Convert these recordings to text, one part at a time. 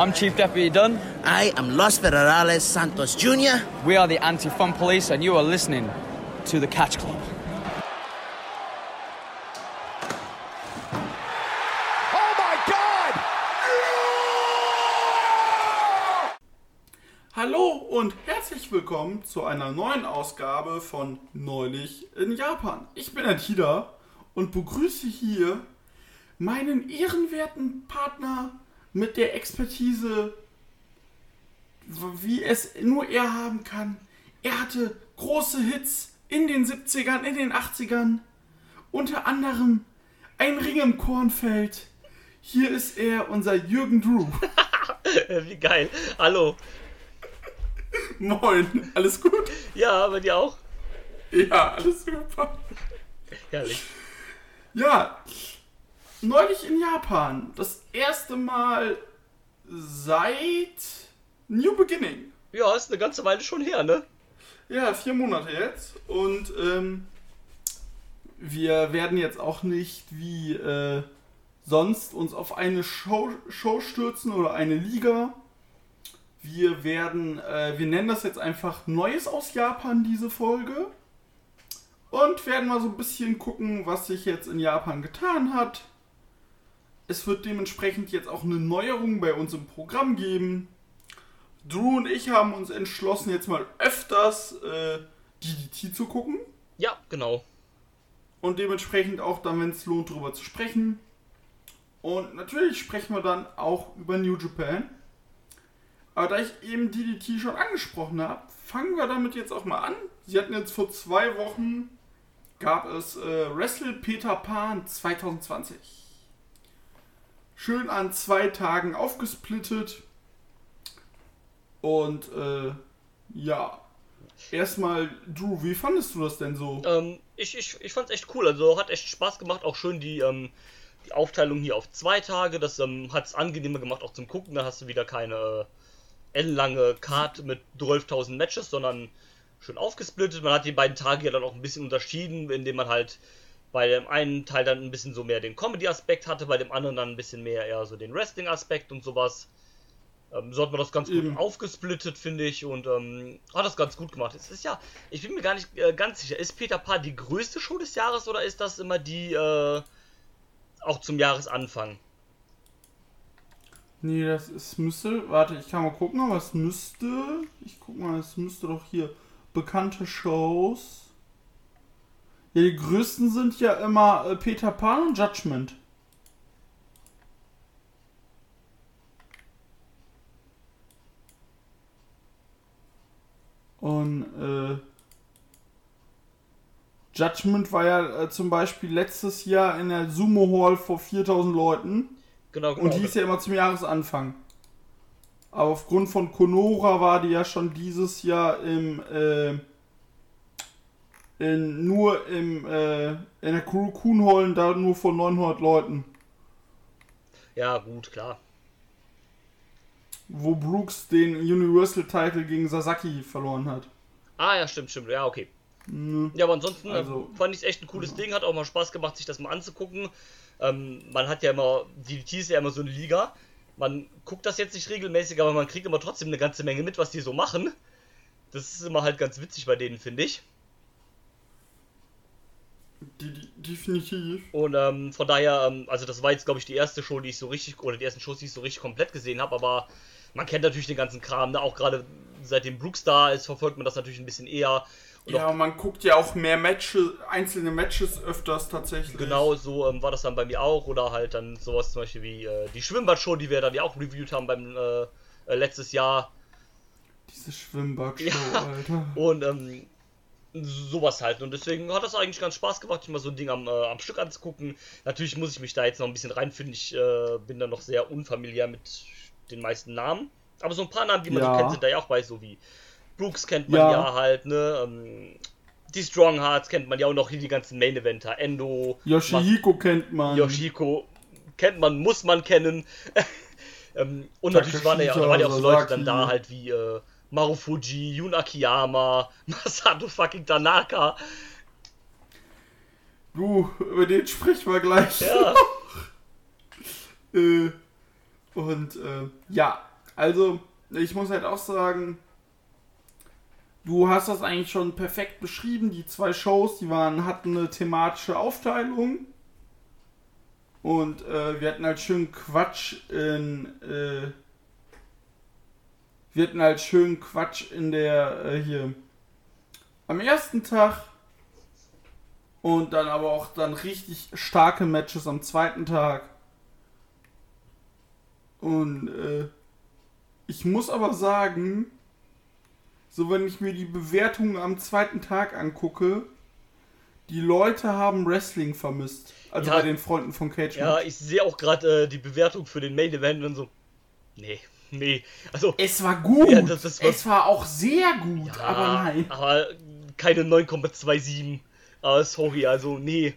I'm Chief Deputy Dunn. I am Los Federales Santos Jr. We are the Anti Fun Police, and you are listening to the Catch Club. Oh my God! Hallo und herzlich willkommen zu einer neuen Ausgabe von Neulich in Japan. Ich bin Antida und begrüße hier meinen ehrenwerten Partner mit der Expertise, wie es nur er haben kann. Er hatte große Hits in den 70ern, in den 80ern. Unter anderem Ein Ring im Kornfeld. Hier ist er, unser Jürgen Drew. Wie geil. Hallo. Moin, alles gut? Ja, bei dir auch? Ja, alles super. Herrlich. Ja, neulich in Japan. Das erste Mal seit New Beginning. Ja, ist eine ganze Weile schon her, ne? Ja, vier Monate jetzt. Und ähm, wir werden jetzt auch nicht wie äh, sonst uns auf eine Show, Show stürzen oder eine Liga. Wir werden, äh, wir nennen das jetzt einfach Neues aus Japan, diese Folge. Und werden mal so ein bisschen gucken, was sich jetzt in Japan getan hat. Es wird dementsprechend jetzt auch eine Neuerung bei uns im Programm geben. Drew und ich haben uns entschlossen, jetzt mal öfters äh, DDT zu gucken. Ja, genau. Und dementsprechend auch dann, wenn es lohnt, drüber zu sprechen. Und natürlich sprechen wir dann auch über New Japan. Aber da ich eben DDT schon angesprochen habe, fangen wir damit jetzt auch mal an. Sie hatten jetzt vor zwei Wochen, gab es äh, Wrestle Peter Pan 2020. Schön an zwei Tagen aufgesplittet. Und äh, ja, erstmal, Drew, wie fandest du das denn so? Ähm, ich, ich, ich fand's echt cool. Also hat echt Spaß gemacht. Auch schön die, ähm, die Aufteilung hier auf zwei Tage. Das ähm, hat's angenehmer gemacht auch zum Gucken. Da hast du wieder keine äh, ellenlange Card mit 12.000 Matches, sondern schön aufgesplittet. Man hat die beiden Tage ja dann auch ein bisschen unterschieden, indem man halt bei dem einen Teil dann ein bisschen so mehr den Comedy-Aspekt hatte, bei dem anderen dann ein bisschen mehr eher so den Wrestling-Aspekt und sowas. Ähm, so hat man das ganz gut Eben. aufgesplittet, finde ich, und ähm, hat das ganz gut gemacht. Es ist ja, ich bin mir gar nicht äh, ganz sicher, ist Peter Pan die größte Show des Jahres oder ist das immer die äh, auch zum Jahresanfang? Nee, das ist, müsste, warte, ich kann mal gucken, aber es müsste, ich guck mal, es müsste doch hier bekannte Shows. Ja, die größten sind ja immer äh, Peter Pan und Judgment. Und äh, Judgment war ja äh, zum Beispiel letztes Jahr in der Sumo Hall vor 4000 Leuten. Genau, genau. Und die ist ja immer zum Jahresanfang. Aber aufgrund von Konora war die ja schon dieses Jahr im, äh, in, nur im, äh, in der Hall da nur von 900 Leuten. ja, gut, klar. Wo Brooks den Universal Title gegen Sasaki verloren hat. Ah, ja, stimmt, stimmt, ja, okay. Ja, aber ansonsten Also- fand ich es echt ein cooles Ding, hat auch mal Spaß gemacht, sich das mal anzugucken. Ähm, man hat ja immer, DDT ist ja immer so eine Liga. Man guckt das jetzt nicht regelmäßig, aber man kriegt immer trotzdem eine ganze Menge mit, was die so machen. Das ist immer halt ganz witzig bei denen, finde ich. Die, die, definitiv. Und ähm, von daher, ähm, also das war jetzt, glaube ich, die erste Show, die ich so richtig, oder die ersten Shows, die ich so richtig komplett gesehen habe, aber man kennt natürlich den ganzen Kram, ne? auch gerade seitdem Brooks da ist, verfolgt man das natürlich ein bisschen eher. Und Ja, auch man guckt ja auch mehr Matches, einzelne Matches öfters tatsächlich. Genau so ähm, war das dann bei mir auch. Oder halt dann sowas zum Beispiel wie äh, die Schwimmbadshow, die wir dann ja auch reviewed haben beim äh, äh, letztes Jahr. Diese Schwimmbadshow, Ja. Alter. Und ähm, sowas halt. Und deswegen hat das eigentlich ganz Spaß gemacht, sich mal so ein Ding am, äh, am Stück anzugucken. Natürlich muss ich mich da jetzt noch ein bisschen reinfinden. Ich äh, bin da noch sehr unfamiliar mit den meisten Namen. Aber so ein paar Namen, die man Ja. so kennt, sind da ja auch bei, so wie Brooks kennt man ja, Ja. halt, ne? Ähm, die Strong Hearts kennt man ja auch noch, hier die ganzen Main Eventer. Endo, Yoshihiko kennt man. Yoshiko kennt man, muss man kennen. ähm, und natürlich waren da ja, waren ja auch so Leute dann da halt wie äh, Marufuji, Yun Akiyama, Masato fucking Tanaka. Du, über den sprechen wir gleich. Ja, Äh, Und äh, ja, also ich muss halt auch sagen, du hast das eigentlich schon perfekt beschrieben. Die zwei Shows, die waren, hatten eine thematische Aufteilung. Und äh, wir hatten halt schön Quatsch in. Wir hatten halt schön Quatsch in der. Äh, hier. Am ersten Tag. Und dann aber auch dann richtig starke Matches am zweiten Tag. Und äh, ich muss aber sagen, so wenn ich mir die Bewertungen am zweiten Tag angucke, die Leute haben Wrestling vermisst. Also Ja. bei den Freunden von Cage Ja, ich sehe auch gerade äh, die Bewertung für den Main Event und so. Nee, nee. Also, Es war gut. Ja, das- das war- es war auch sehr gut, ja, aber nein. Aber keine 9,27. Aber sorry, also, nee.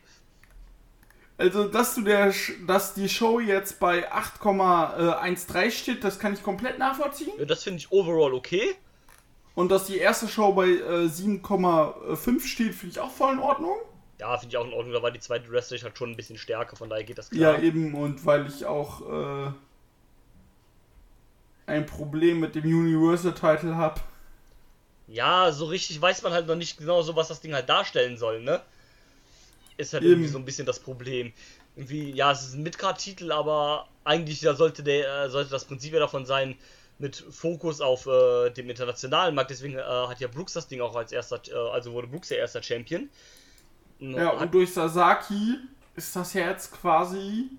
Also, dass du der, dass die Show jetzt bei 8,13 steht, das kann ich komplett nachvollziehen. Ja, Das finde ich overall okay. Und dass die erste Show bei äh, 7,5 steht, finde ich auch voll in Ordnung. Ja, finde ich auch in Ordnung. Da war die zweite Wrestling halt schon ein bisschen stärker, von daher geht das Ja, klar. eben, und weil ich auch äh, ein Problem mit dem Universal Title habe. Ja, so richtig weiß man halt noch nicht genau so, was das Ding halt darstellen soll, ne? Ist halt Eben. irgendwie so ein bisschen das Problem. Irgendwie, ja, es ist ein Midcard-Titel, aber eigentlich da sollte der, äh, sollte das Prinzip ja davon sein, mit Fokus auf äh, dem internationalen Markt. Deswegen äh, hat ja Brooks das Ding auch als erster, äh, also wurde Brooks ja erster Champion. Ja, und durch Sasaki ist das ja jetzt quasi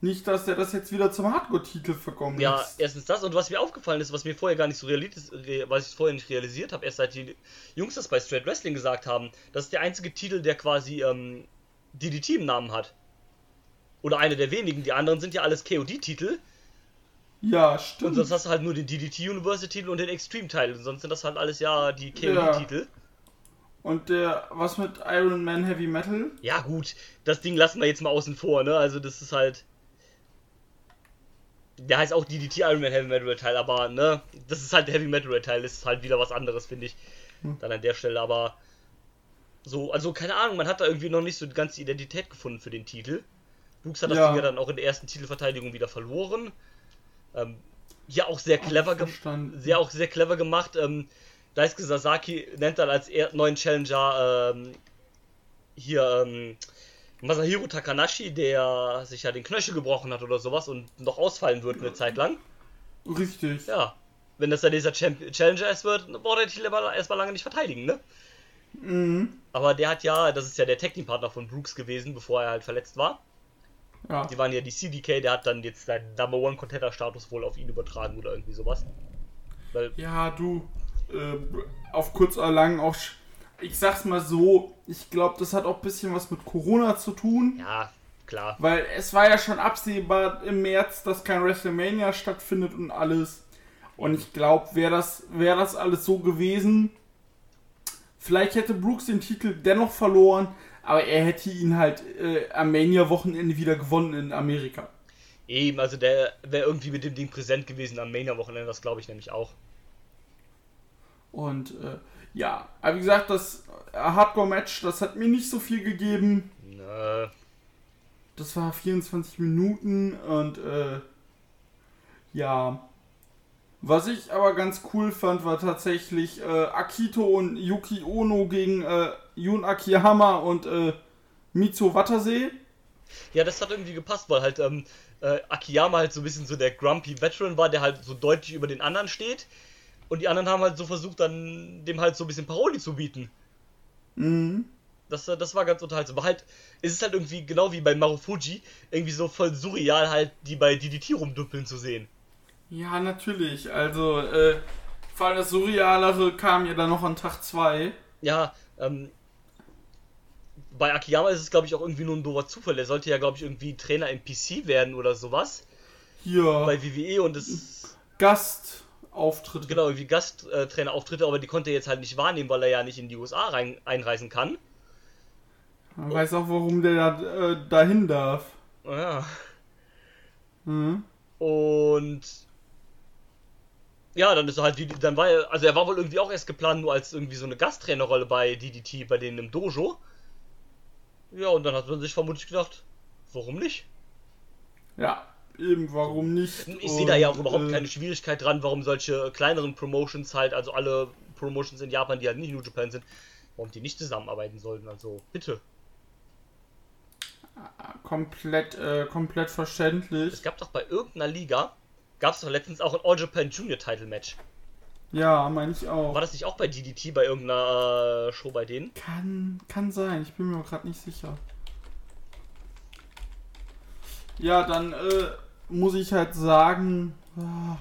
nicht, dass er das jetzt wieder zum Hardcore-Titel verkommen Ja, lässt. erstens das und was mir aufgefallen ist, was mir vorher gar nicht so realisiert, re- was ich vorher nicht realisiert habe, erst seit die Jungs das bei Straight Wrestling gesagt haben, das ist der einzige Titel, der quasi ähm, DDT im Namen hat. Oder eine der wenigen. Die anderen sind ja alles KOD-Titel. Ja, Und stimmt. sonst hast du halt nur den DDT University-Titel und den Extreme-Titel. Und sonst sind das halt alles ja die Ja. KOD-Titel. Und der, was mit Iron Man Heavy Metal? Ja. gut, das Ding lassen wir jetzt mal außen vor, ne? Also das ist halt. Der heißt auch DDT Iron Man Heavy Metal Teil, aber ne, das ist halt der Heavy Metal Teil, das ist halt wieder was anderes, finde ich. Dann an der Stelle, aber so, also keine Ahnung, man hat da irgendwie noch nicht so die ganze Identität gefunden für den Titel. Brooks hat das Ja. Ding ja dann auch in der ersten Titelverteidigung wieder verloren. Ähm, ja, auch sehr clever gemacht sehr auch sehr clever gemacht. Ähm, Daisuke Sasaki nennt dann als er neuen Challenger ähm, hier ähm, Masahiro Takanashi, der sich ja den Knöchel gebrochen hat oder sowas und noch ausfallen wird eine Zeit lang. Richtig. Ja, wenn das dann dieser Champ Challenger erst wird, dann braucht der Titel aber erstmal lange nicht verteidigen, ne? Mhm. Aber der hat ja, das ist ja der Tag Team Partner von Brooks gewesen, bevor er halt verletzt war. Ja. Die waren ja die CDK, der hat dann jetzt seinen Number One Contender Status wohl auf ihn übertragen oder irgendwie sowas. Weil Ja, du, äh, auf kurz oder lang auch, sch- ich sag's mal so, ich glaube, das hat auch ein bisschen was mit Corona zu tun. Ja, klar. Weil es war ja schon absehbar im März, dass kein WrestleMania stattfindet und alles. Und ich glaube, wäre das, wär das alles so gewesen, vielleicht hätte Brooks den Titel dennoch verloren, aber er hätte ihn halt äh, am Mania-Wochenende wieder gewonnen in Amerika. Eben, also der wäre irgendwie mit dem Ding präsent gewesen am Mania-Wochenende, das glaube ich nämlich auch. Und äh, ja, aber wie gesagt, das äh, Hardcore-Match, das hat mir nicht so viel gegeben. Nö. Das war 24 Minuten und äh, ja. Was ich aber ganz cool fand, war tatsächlich äh, Akito und Yuki Ono gegen äh, Jun Akiyama und äh, Mitsu Watase. Ja, das hat irgendwie gepasst, weil halt ähm, äh, Akiyama halt so ein bisschen so der grumpy Veteran war, der halt so deutlich über den anderen steht. Und die anderen haben halt so versucht, dann dem halt so ein bisschen Parodie zu bieten. Mhm. Das, äh, das war ganz unterhaltsam. Aber halt, es ist halt irgendwie genau wie bei Marufuji, irgendwie so voll surreal halt, die bei DDT rumdüppeln zu sehen. Ja, natürlich. Also, äh, vor allem das Surrealere kam ja dann noch an Tag 2. Ja, ähm, bei Akiyama ist es, glaube ich, auch irgendwie nur ein doofer Zufall. Er sollte ja, glaube ich, irgendwie Trainer im PC werden oder sowas. Hier, Bei WWE und es Gastauftritt. genau irgendwie Gasttrainerauftritte, aber die konnte er jetzt halt nicht wahrnehmen, weil er ja nicht in die USA rein, einreisen kann. Man weiß auch, warum der da, äh, dahin darf. Ja. Mhm. Und ja, dann ist er halt, die- dann war er, also er war wohl irgendwie auch erst geplant, nur als irgendwie so eine Gasttrainerrolle bei DDT, bei denen im Dojo. Ja, und dann hat man sich vermutlich gedacht, warum nicht? Ja, eben, warum nicht? Ich sehe da ja auch überhaupt äh, keine Schwierigkeit dran, warum solche kleineren Promotions halt, also alle Promotions in Japan, die halt nicht New Japan sind, warum die nicht zusammenarbeiten sollten. Also bitte. Komplett, äh, komplett verständlich. Es gab doch bei irgendeiner Liga, gab es doch letztens auch ein All Japan Junior Title Match. Ja, meine ich auch. War das nicht auch bei DDT bei irgendeiner äh, Show bei denen? Kann, kann sein, ich bin mir gerade nicht sicher. Ja, dann äh, muss ich halt sagen, ah,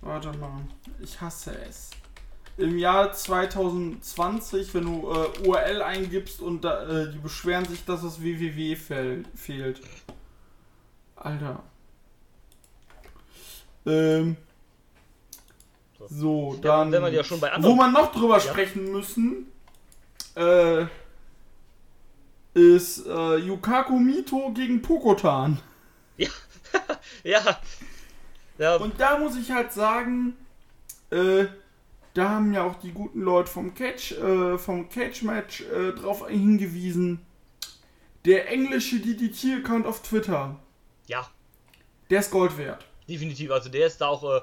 warte mal, ich hasse es. Im Jahr 2020, wenn du äh, URL eingibst und äh, die beschweren sich, dass das www fehl, fehlt. Alter. Ähm. So, dann. ja bei Wo man noch drüber sprechen müssen, äh, ist äh, Yukaku Mito gegen Pokotan. Ja. ja. Ja, Und da muss ich halt sagen, äh, da haben ja auch die guten Leute vom Catch, äh, vom Catch-Match äh, drauf hingewiesen. Der englische DDT-Account auf Twitter, ja, der ist Gold wert. definitiv. Also der ist da auch äh,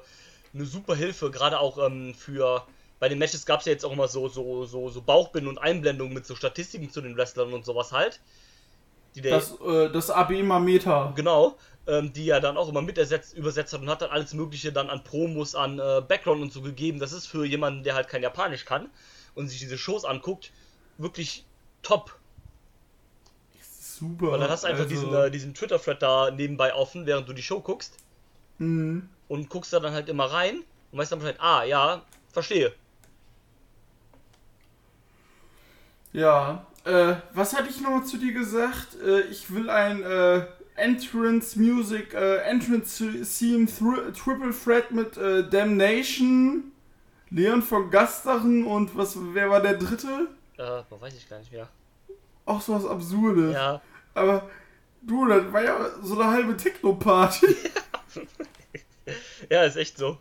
eine super Hilfe, gerade auch ähm, für. Bei den Matches gab es ja jetzt auch immer so, so, so, so Bauchbinden und Einblendungen mit so Statistiken zu den Wrestlern und sowas halt. Das, äh, das AB-Meter. Genau, ähm, die er dann auch immer mit ersetzt, übersetzt hat und hat dann alles Mögliche dann an Promos, an äh, Background und so gegeben. Das ist für jemanden, der halt kein Japanisch kann und sich diese Shows anguckt, wirklich top. Super. Weil dann hast du einfach also, diesen, äh, diesen Twitter-Thread da nebenbei offen, während du die Show guckst mh. und guckst da dann halt immer rein und weißt dann Bescheid, ah, ja, verstehe. Ja, äh, was habe ich noch zu dir gesagt? Äh, ich will ein äh, Entrance Music, äh, Entrance Theme Triple Threat mit äh, Damnation, Leon von Gastachen und was, wer war der dritte? Äh, weiß ich gar nicht mehr. Auch so was Absurdes. Ja, Aber du, das war ja so eine halbe Techno-Party. ja, ist echt so.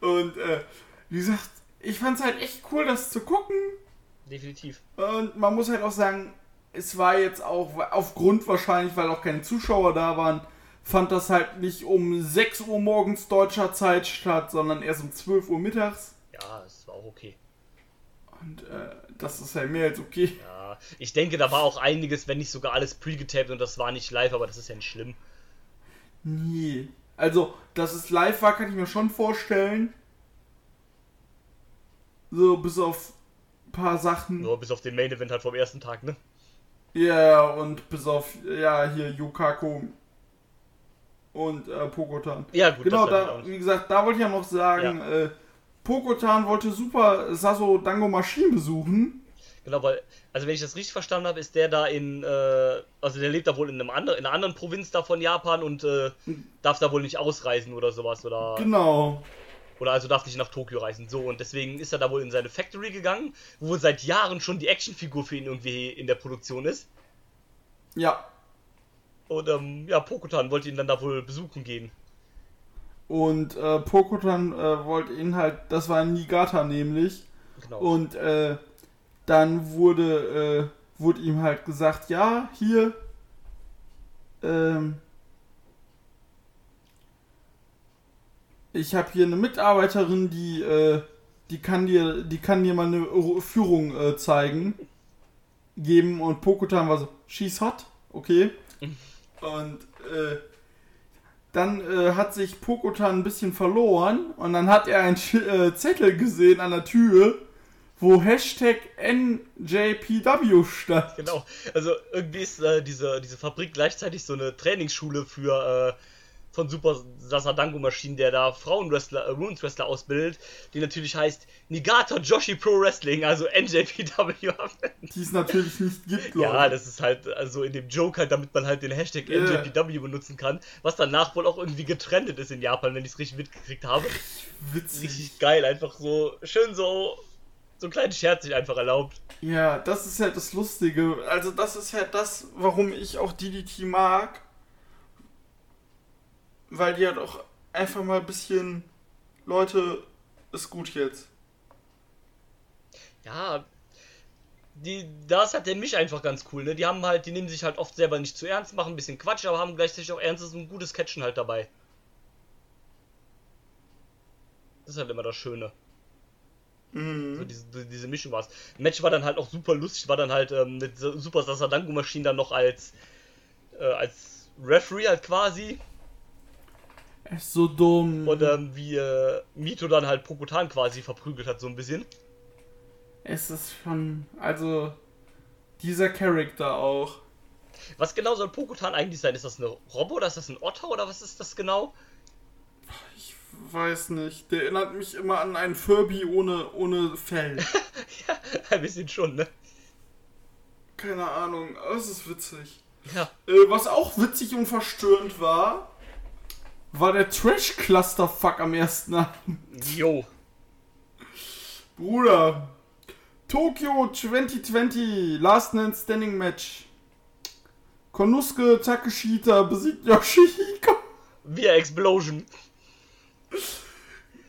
und äh, wie gesagt, ich fand's halt echt cool, das zu gucken. Definitiv. Und man muss halt auch sagen, es war jetzt auch aufgrund wahrscheinlich, weil auch keine Zuschauer da waren, fand das halt nicht um 6 Uhr morgens deutscher Zeit statt, sondern erst um 12 Uhr mittags. Ja, es war auch okay. Und äh, das ist halt mehr als okay. Ja, ich denke, da war auch einiges, wenn nicht sogar alles pre-getaped und das war nicht live, aber das ist ja nicht schlimm. Nee. Also, dass es live war, kann ich mir schon vorstellen. So, bis auf ein paar Sachen. Nur bis auf den Main Event halt vom ersten Tag, ne? Ja, und bis auf, ja, hier Yukaku und äh, Pokotan. Ja, gut, Genau, da, wie gesagt, da wollte ich ja noch sagen, äh, Pokotan wollte super Sasso Dango Machine besuchen. Genau, weil, also wenn ich das richtig verstanden habe, ist der da in, äh, also der lebt da wohl in einem anderen, in einer anderen Provinz da von Japan und äh, darf da wohl nicht ausreisen oder sowas oder Genau. Oder also darf nicht nach Tokio reisen. So und deswegen ist er da wohl in seine Factory gegangen, wo seit Jahren schon die Actionfigur für ihn irgendwie in der Produktion ist. Ja. Und ähm, ja, Pokotan wollte ihn dann da wohl besuchen gehen. Und äh, Pokotan äh, wollte ihn halt, das war in Niigata nämlich. Genau. Und äh, dann wurde, äh, wurde ihm halt gesagt, ja, hier, ähm, ich habe hier eine Mitarbeiterin, die, äh, die kann dir, die kann dir mal eine Führung äh, zeigen, geben und Pokotan war so, she's hot, okay. Und äh, dann äh, hat sich Pokotan ein bisschen verloren und dann hat er einen äh, Zettel gesehen an der Tür, wo Hashtag NJPW stand. Genau, also irgendwie ist äh, diese, diese Fabrik gleichzeitig so eine Trainingsschule für äh, von Super Sasadango Maschinen, der da Frauenwrestler, äh, Women's Wrestler ausbildet, die natürlich heißt Nigata Joshi Pro Wrestling, also NJPW. Die es natürlich nicht gibt, ja, Leute. das ist halt also in dem Joke halt, damit man halt den Hashtag Ja. NJPW benutzen kann, was danach wohl auch irgendwie getrennt ist in Japan, wenn ich es richtig mitgekriegt habe. witzig. Richtig geil, einfach so schön so so einen kleinen Scherz sich einfach erlaubt. Ja, das ist halt das Lustige. Also das ist halt das, warum ich auch DDT mag. Weil die halt auch einfach mal ein bisschen... Leute, ist gut jetzt. ja, die, das hat der mich einfach ganz cool, ne? Die haben halt, die nehmen sich halt oft selber nicht zu ernst, machen ein bisschen Quatsch, aber haben gleichzeitig auch ernstes und gutes Catchen halt dabei. Das ist halt immer das Schöne. So diese, diese Mischung war's. Match war dann halt auch super lustig, war dann halt ähm, mit Super Sasadango Maschinen dann noch als äh, als Referee halt quasi ist so dumm. und ähm, wie äh, Mito dann halt Pokutan quasi verprügelt hat so ein bisschen. es ist schon, also, dieser Charakter auch. Was genau soll Pokutan eigentlich sein? Ist das eine Robbe oder ist das ein Otter oder was ist das genau? Ich weiß nicht. Der erinnert mich immer an einen Furby ohne, ohne Fell. Ein bisschen schon, ne? Keine Ahnung, aber es ist witzig. Ja. Äh, was auch witzig und verstörend war, war der Trash-Cluster-Fuck am ersten Abend. Jo. Bruder. Tokyo 2020, Last Man Standing Match. Konuske Takeshita besiegt Yoshihiko. Via Explosion.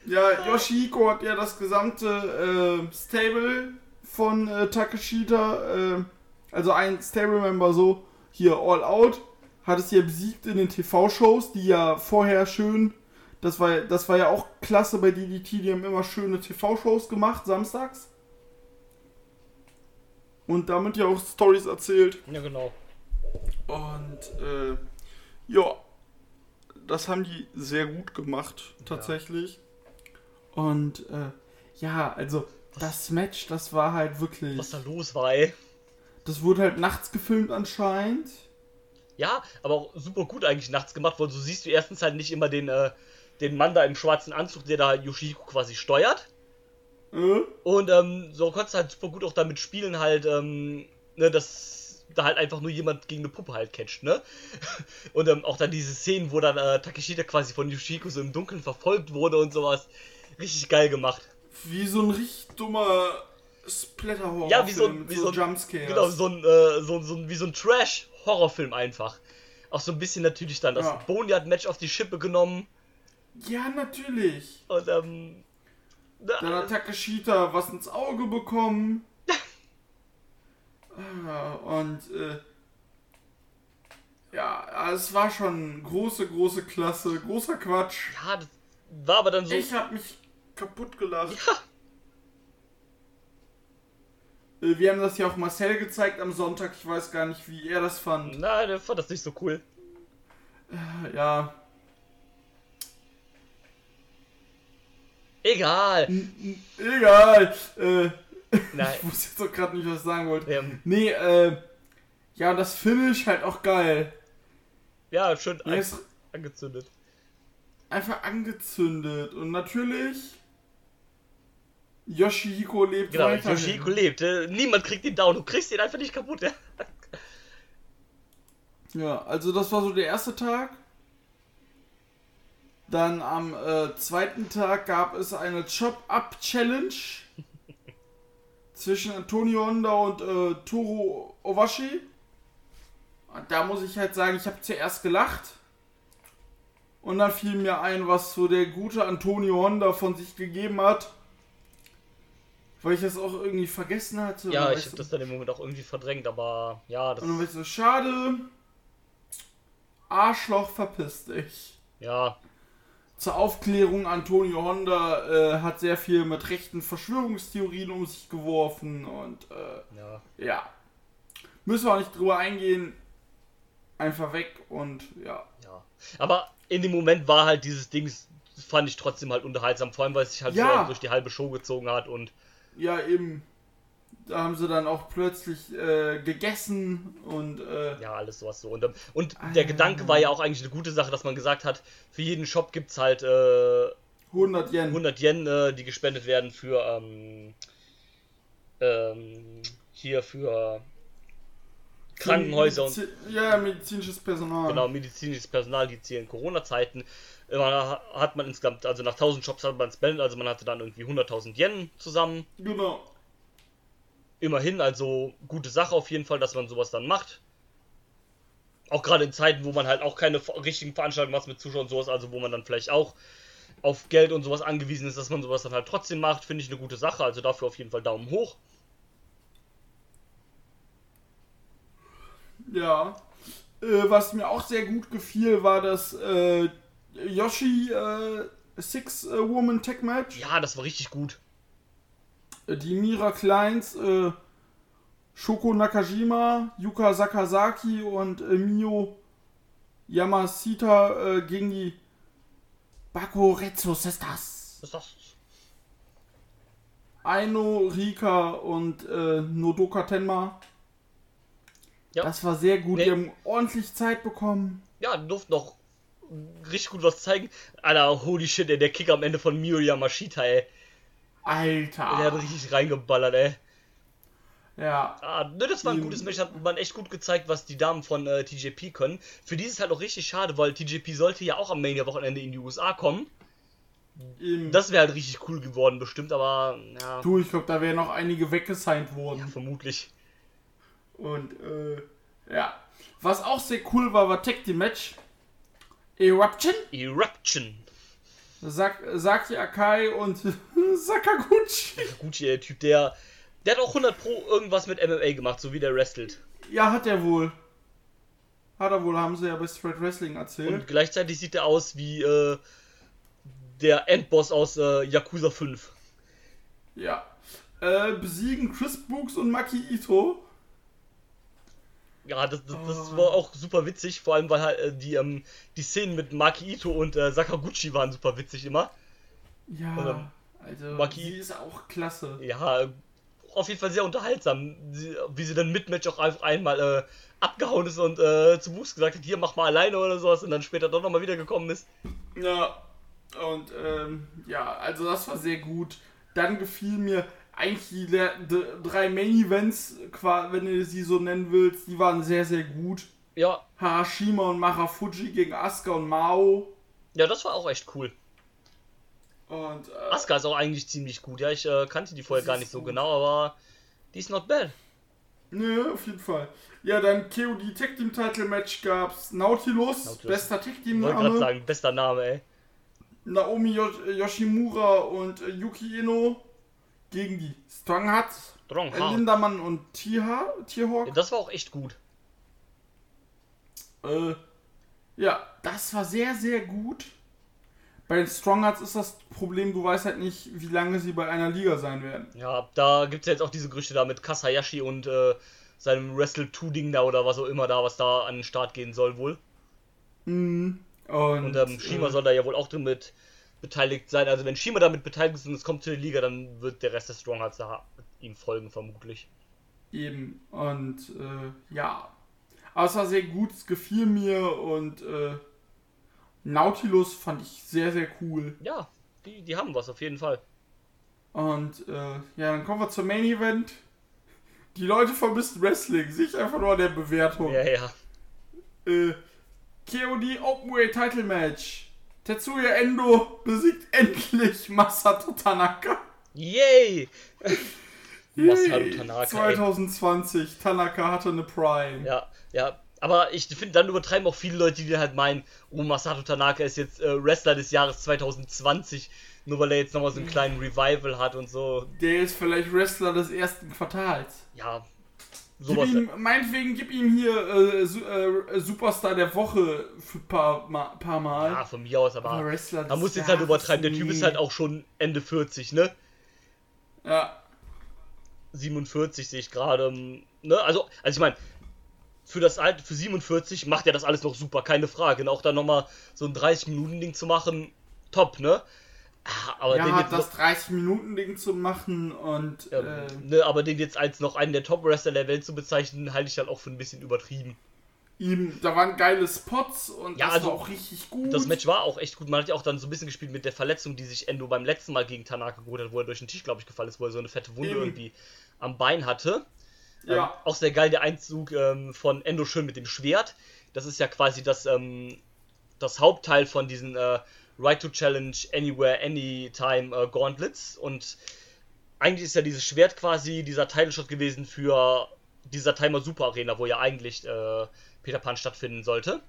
Ja, Yoshihiko hat ja das gesamte äh, Stable von äh, Takeshita, äh, also ein Stable-Member so, hier All Out, hat es ja besiegt in den TV-Shows, die ja vorher schön, das war, das war ja auch klasse bei DDT, die haben immer schöne TV-Shows gemacht, samstags. Und damit ja auch Stories erzählt. Ja, genau. Und äh, ja, das haben die sehr gut gemacht, tatsächlich. Und äh, ja, also das Match, das war halt wirklich. Was da los war, ey. Das wurde halt nachts gefilmt anscheinend. Ja, aber auch super gut eigentlich nachts gemacht, weil so siehst du erstens halt nicht immer den, äh, den Mann da im schwarzen Anzug, der da Yoshihiko quasi steuert. Äh? Und ähm, so konntest du halt super gut auch damit spielen, halt, ähm, ne, dass da halt einfach nur jemand gegen eine Puppe halt catcht, ne? Und ähm, auch dann diese Szenen, wo dann äh, Takeshita quasi von Yoshihiko so im Dunkeln verfolgt wurde und sowas. Richtig geil gemacht. Wie so ein richtig dummer Splatter-Horror. Ja, wie so ein, wie so ein Jumpscares. Genau, so ein, äh, so, so, ein- wie so ein Trash-Horrorfilm einfach. Auch so ein bisschen natürlich dann das Ja. Boneyard-Match auf die Schippe genommen. Ja, natürlich. Und ähm. Dann hat Takeshita was ins Auge bekommen. Ah, Und äh, ja, es war schon große, große Klasse, großer Quatsch. Ja, das war aber dann so. Ich hab mich kaputt gelacht. Ja. Äh, Wir haben das ja auch Marcel gezeigt am Sonntag. Ich weiß gar nicht, wie er das fand. Na, der fand das nicht so cool. Ja, Egal. egal. Äh, Nein. ich wusste jetzt auch gerade nicht, was ich sagen wollte. Ähm, Nee, äh, ja, das Finish halt auch geil. ja, schön Ja, an angezündet. einfach angezündet. Und natürlich, Yoshihiko lebt Genau, weiter. Yoshihiko lebt. Äh, niemand kriegt ihn down. Du kriegst ihn einfach nicht kaputt. Ja? Ja, also das war so der erste Tag. Dann am äh, zweiten Tag gab es eine Chop-Up-Challenge zwischen Antonio Honda und äh, Toru Owashi. Und da muss ich halt sagen, ich habe zuerst gelacht. Und dann fiel mir ein, was so der gute Antonio Honda von sich gegeben hat. Weil ich das auch irgendwie vergessen hatte. Ja, ich habe das dann im Moment auch irgendwie verdrängt, aber ja, das. Und dann war ich so, schade. Arschloch, verpiss dich. Ja, Zur Aufklärung, Antonio Honda äh, hat sehr viel mit rechten Verschwörungstheorien um sich geworfen und äh, ja. ja. Müssen wir auch nicht drüber eingehen. Einfach weg und ja. Ja. Aber in dem Moment war halt dieses Ding, fand ich trotzdem halt unterhaltsam, vor allem weil es sich halt Ja. so durch die halbe Show gezogen hat und Ja, eben. Da haben sie dann auch plötzlich äh, gegessen und äh, ja, alles sowas so. Und, ähm, und der Gedanke war ja auch eigentlich eine gute Sache, dass man gesagt hat, für jeden Shop gibt's halt äh, 100 Yen. 100 Yen, äh, die gespendet werden für ähm, ähm, hier für Krankenhäuser und Medizi- Ja, medizinisches Personal. genau medizinisches Personal, die jetzt hier in Corona-Zeiten man hat man insgesamt, also nach 1000 Shops hat man spendet, also man hatte dann irgendwie 100.000 Yen zusammen. Genau. Immerhin, also gute Sache auf jeden Fall, dass man sowas dann macht. Auch gerade in Zeiten, wo man halt auch keine richtigen Veranstaltungen macht mit Zuschauern und sowas, also wo man dann vielleicht auch auf Geld und sowas angewiesen ist, dass man sowas dann halt trotzdem macht, finde ich eine gute Sache. Also dafür auf jeden Fall Daumen hoch. Ja. Äh, was mir auch sehr gut gefiel, war das äh, Yoshi äh, Six-Woman Tech Match. Ja, das war richtig gut. Äh, Die Mira Kleins, äh, Shoko Nakajima, Yuka Sakazaki und äh, Mio Yamashita äh, gegen die Bakuretsu Sisters. Was ist das? Aino, Rika und äh, Nodoka Tenma. Ja. Das war sehr gut. Nee. Die haben ordentlich Zeit bekommen. Ja, die durften noch richtig gut was zeigen. Alter, holy shit, ey, der Kick am Ende von Mio Yamashita, ey. Der hat Alter. richtig reingeballert, ey. Ja. Ah, ne, das war ein gutes Match, hat man echt gut gezeigt, was die Damen von äh, TJP können. Für die ist es halt auch richtig schade, weil TJP sollte ja auch am Mania-Wochenende in die USA kommen. Eben. Das wäre halt richtig cool geworden, bestimmt, aber ja, du, ich glaube, da wären noch einige weggesigned worden. ja vermutlich. Und äh, ja. Was auch sehr cool war, war Tag Team Match. Eruption. Eruption. Sak Saki Akai und Sakaguchi. Gucci, der Typ, der, der hat auch 100 Pro irgendwas mit MMA gemacht, so wie der wrestelt. Ja, hat er wohl. Hat er wohl, haben sie ja bei Straight Wrestling erzählt. Und gleichzeitig sieht er aus wie äh, der Endboss aus äh, Yakuza 5. Ja. Äh, besiegen Chris Brooks und Maki Ito. Ja, das, das, Oh. das war auch super witzig, vor allem weil halt äh, die, ähm, die Szenen mit Maki Ito und äh, Sakaguchi waren super witzig immer. Ja. Oder Also, Maki- sie ist auch klasse. Ja, auf jeden Fall sehr unterhaltsam, sie, wie sie dann mit Match auch einfach einmal äh, abgehauen ist und äh, zu Buß gesagt hat, hier mach mal alleine oder sowas und dann später doch nochmal wiedergekommen ist. Ja. Und ähm, ja, also das war sehr gut. Dann gefiel mir eigentlich die drei Main Events, wenn du sie so nennen willst, die waren sehr, sehr gut. Ja, Harashima und Mahafuji gegen Asuka und Mao. ja, das war auch echt cool. Und äh, Asuka ist auch eigentlich ziemlich gut, ja, ich äh, kannte die vorher gar nicht so gut. genau, aber die ist not bad. Nö, auf jeden Fall. Ja, dann KOD Tag Team Title Match gab's Nautilus, Nautilus. bester Tag Team Wollte gerade Name. sagen, bester Name, ey. Naomi Yo- Yoshimura und äh, Yuki Ino gegen die Strong Hearts, Strong äh. Lindermann und Tierha Tierhawk. Ja, das war auch echt gut. Äh, ja, das war sehr, sehr gut. Bei den Strong Hearts ist das Problem, du weißt halt nicht, wie lange sie bei einer Liga sein werden. Ja, da gibt es ja jetzt auch diese Gerüchte da mit Kasayashi und äh, seinem Wrestle 2-Ding da oder was auch immer da, was da an den Start gehen soll wohl. Mhm. Und, Und ähm, Shima äh, soll da ja wohl auch drin mit beteiligt sein. Also wenn Shima damit beteiligt ist und es kommt zur Liga, dann wird der Rest des Strong Hearts da ihm folgen vermutlich. Eben. Und äh, ja. Aber es war sehr gut, es gefiel mir und äh, Nautilus fand ich sehr, sehr cool. Ja, die, die haben was auf jeden Fall. Und äh, ja, dann kommen wir zum Main Event. Die Leute vermissten Wrestling, sich einfach nur an der Bewertung. Ja, ja. Äh, KOD Openweight Title Match. Tetsuya Endo besiegt endlich Masato Tanaka. Yay! Yay, Tanaka, ey. 2020. Tanaka hatte eine Prime. Ja, ja. Aber ich finde, dann übertreiben auch viele Leute, die halt meinen, oh, Masato Tanaka ist jetzt äh, Wrestler des Jahres 2020, nur weil er jetzt nochmal so einen kleinen Revival hat und so. Der ist vielleicht Wrestler des ersten Quartals. Ja, Gib sowas. ihm, meinetwegen gib ihm hier äh, Su äh, Superstar der Woche für ein paar, ma paar Mal. Ja, von mir aus, aber Wrestler man muss jetzt halt übertreiben. Der Typ ist halt auch schon Ende 40, ne? Ja, 47 sehe ich gerade. ähm, Ne? Also, also ich meine, für das Alter, für 47 macht er das alles noch super, keine Frage. Und auch dann nochmal so ein 30-Minuten-Ding zu machen, top, ne? Ah, Aber den ja jetzt das noch, 30-Minuten-Ding zu machen und ja, äh, ne, aber den jetzt als noch einen der Top-Wrestler der Welt zu bezeichnen, halte ich dann auch für ein bisschen übertrieben. ihm, da waren geile Spots und Ja, das also, war auch richtig gut. Das Match war auch echt gut. Man hat ja auch dann so ein bisschen gespielt mit der Verletzung, die sich Endo beim letzten Mal gegen Tanaka geholt hat, wo er durch den Tisch, glaube ich, gefallen ist, wo er so eine fette Wunde Eben. irgendwie am Bein hatte. Ähm, ja, auch sehr geil der Einzug ähm, von Endo schön mit dem Schwert. Das ist ja quasi das, ähm, das Hauptteil von diesen äh, Right to Challenge Anywhere, Anytime äh, Gauntlets. Und eigentlich ist ja dieses Schwert quasi dieser Title Shot gewesen für dieser Timer Super Arena, wo ja eigentlich äh, Peter Pan stattfinden sollte.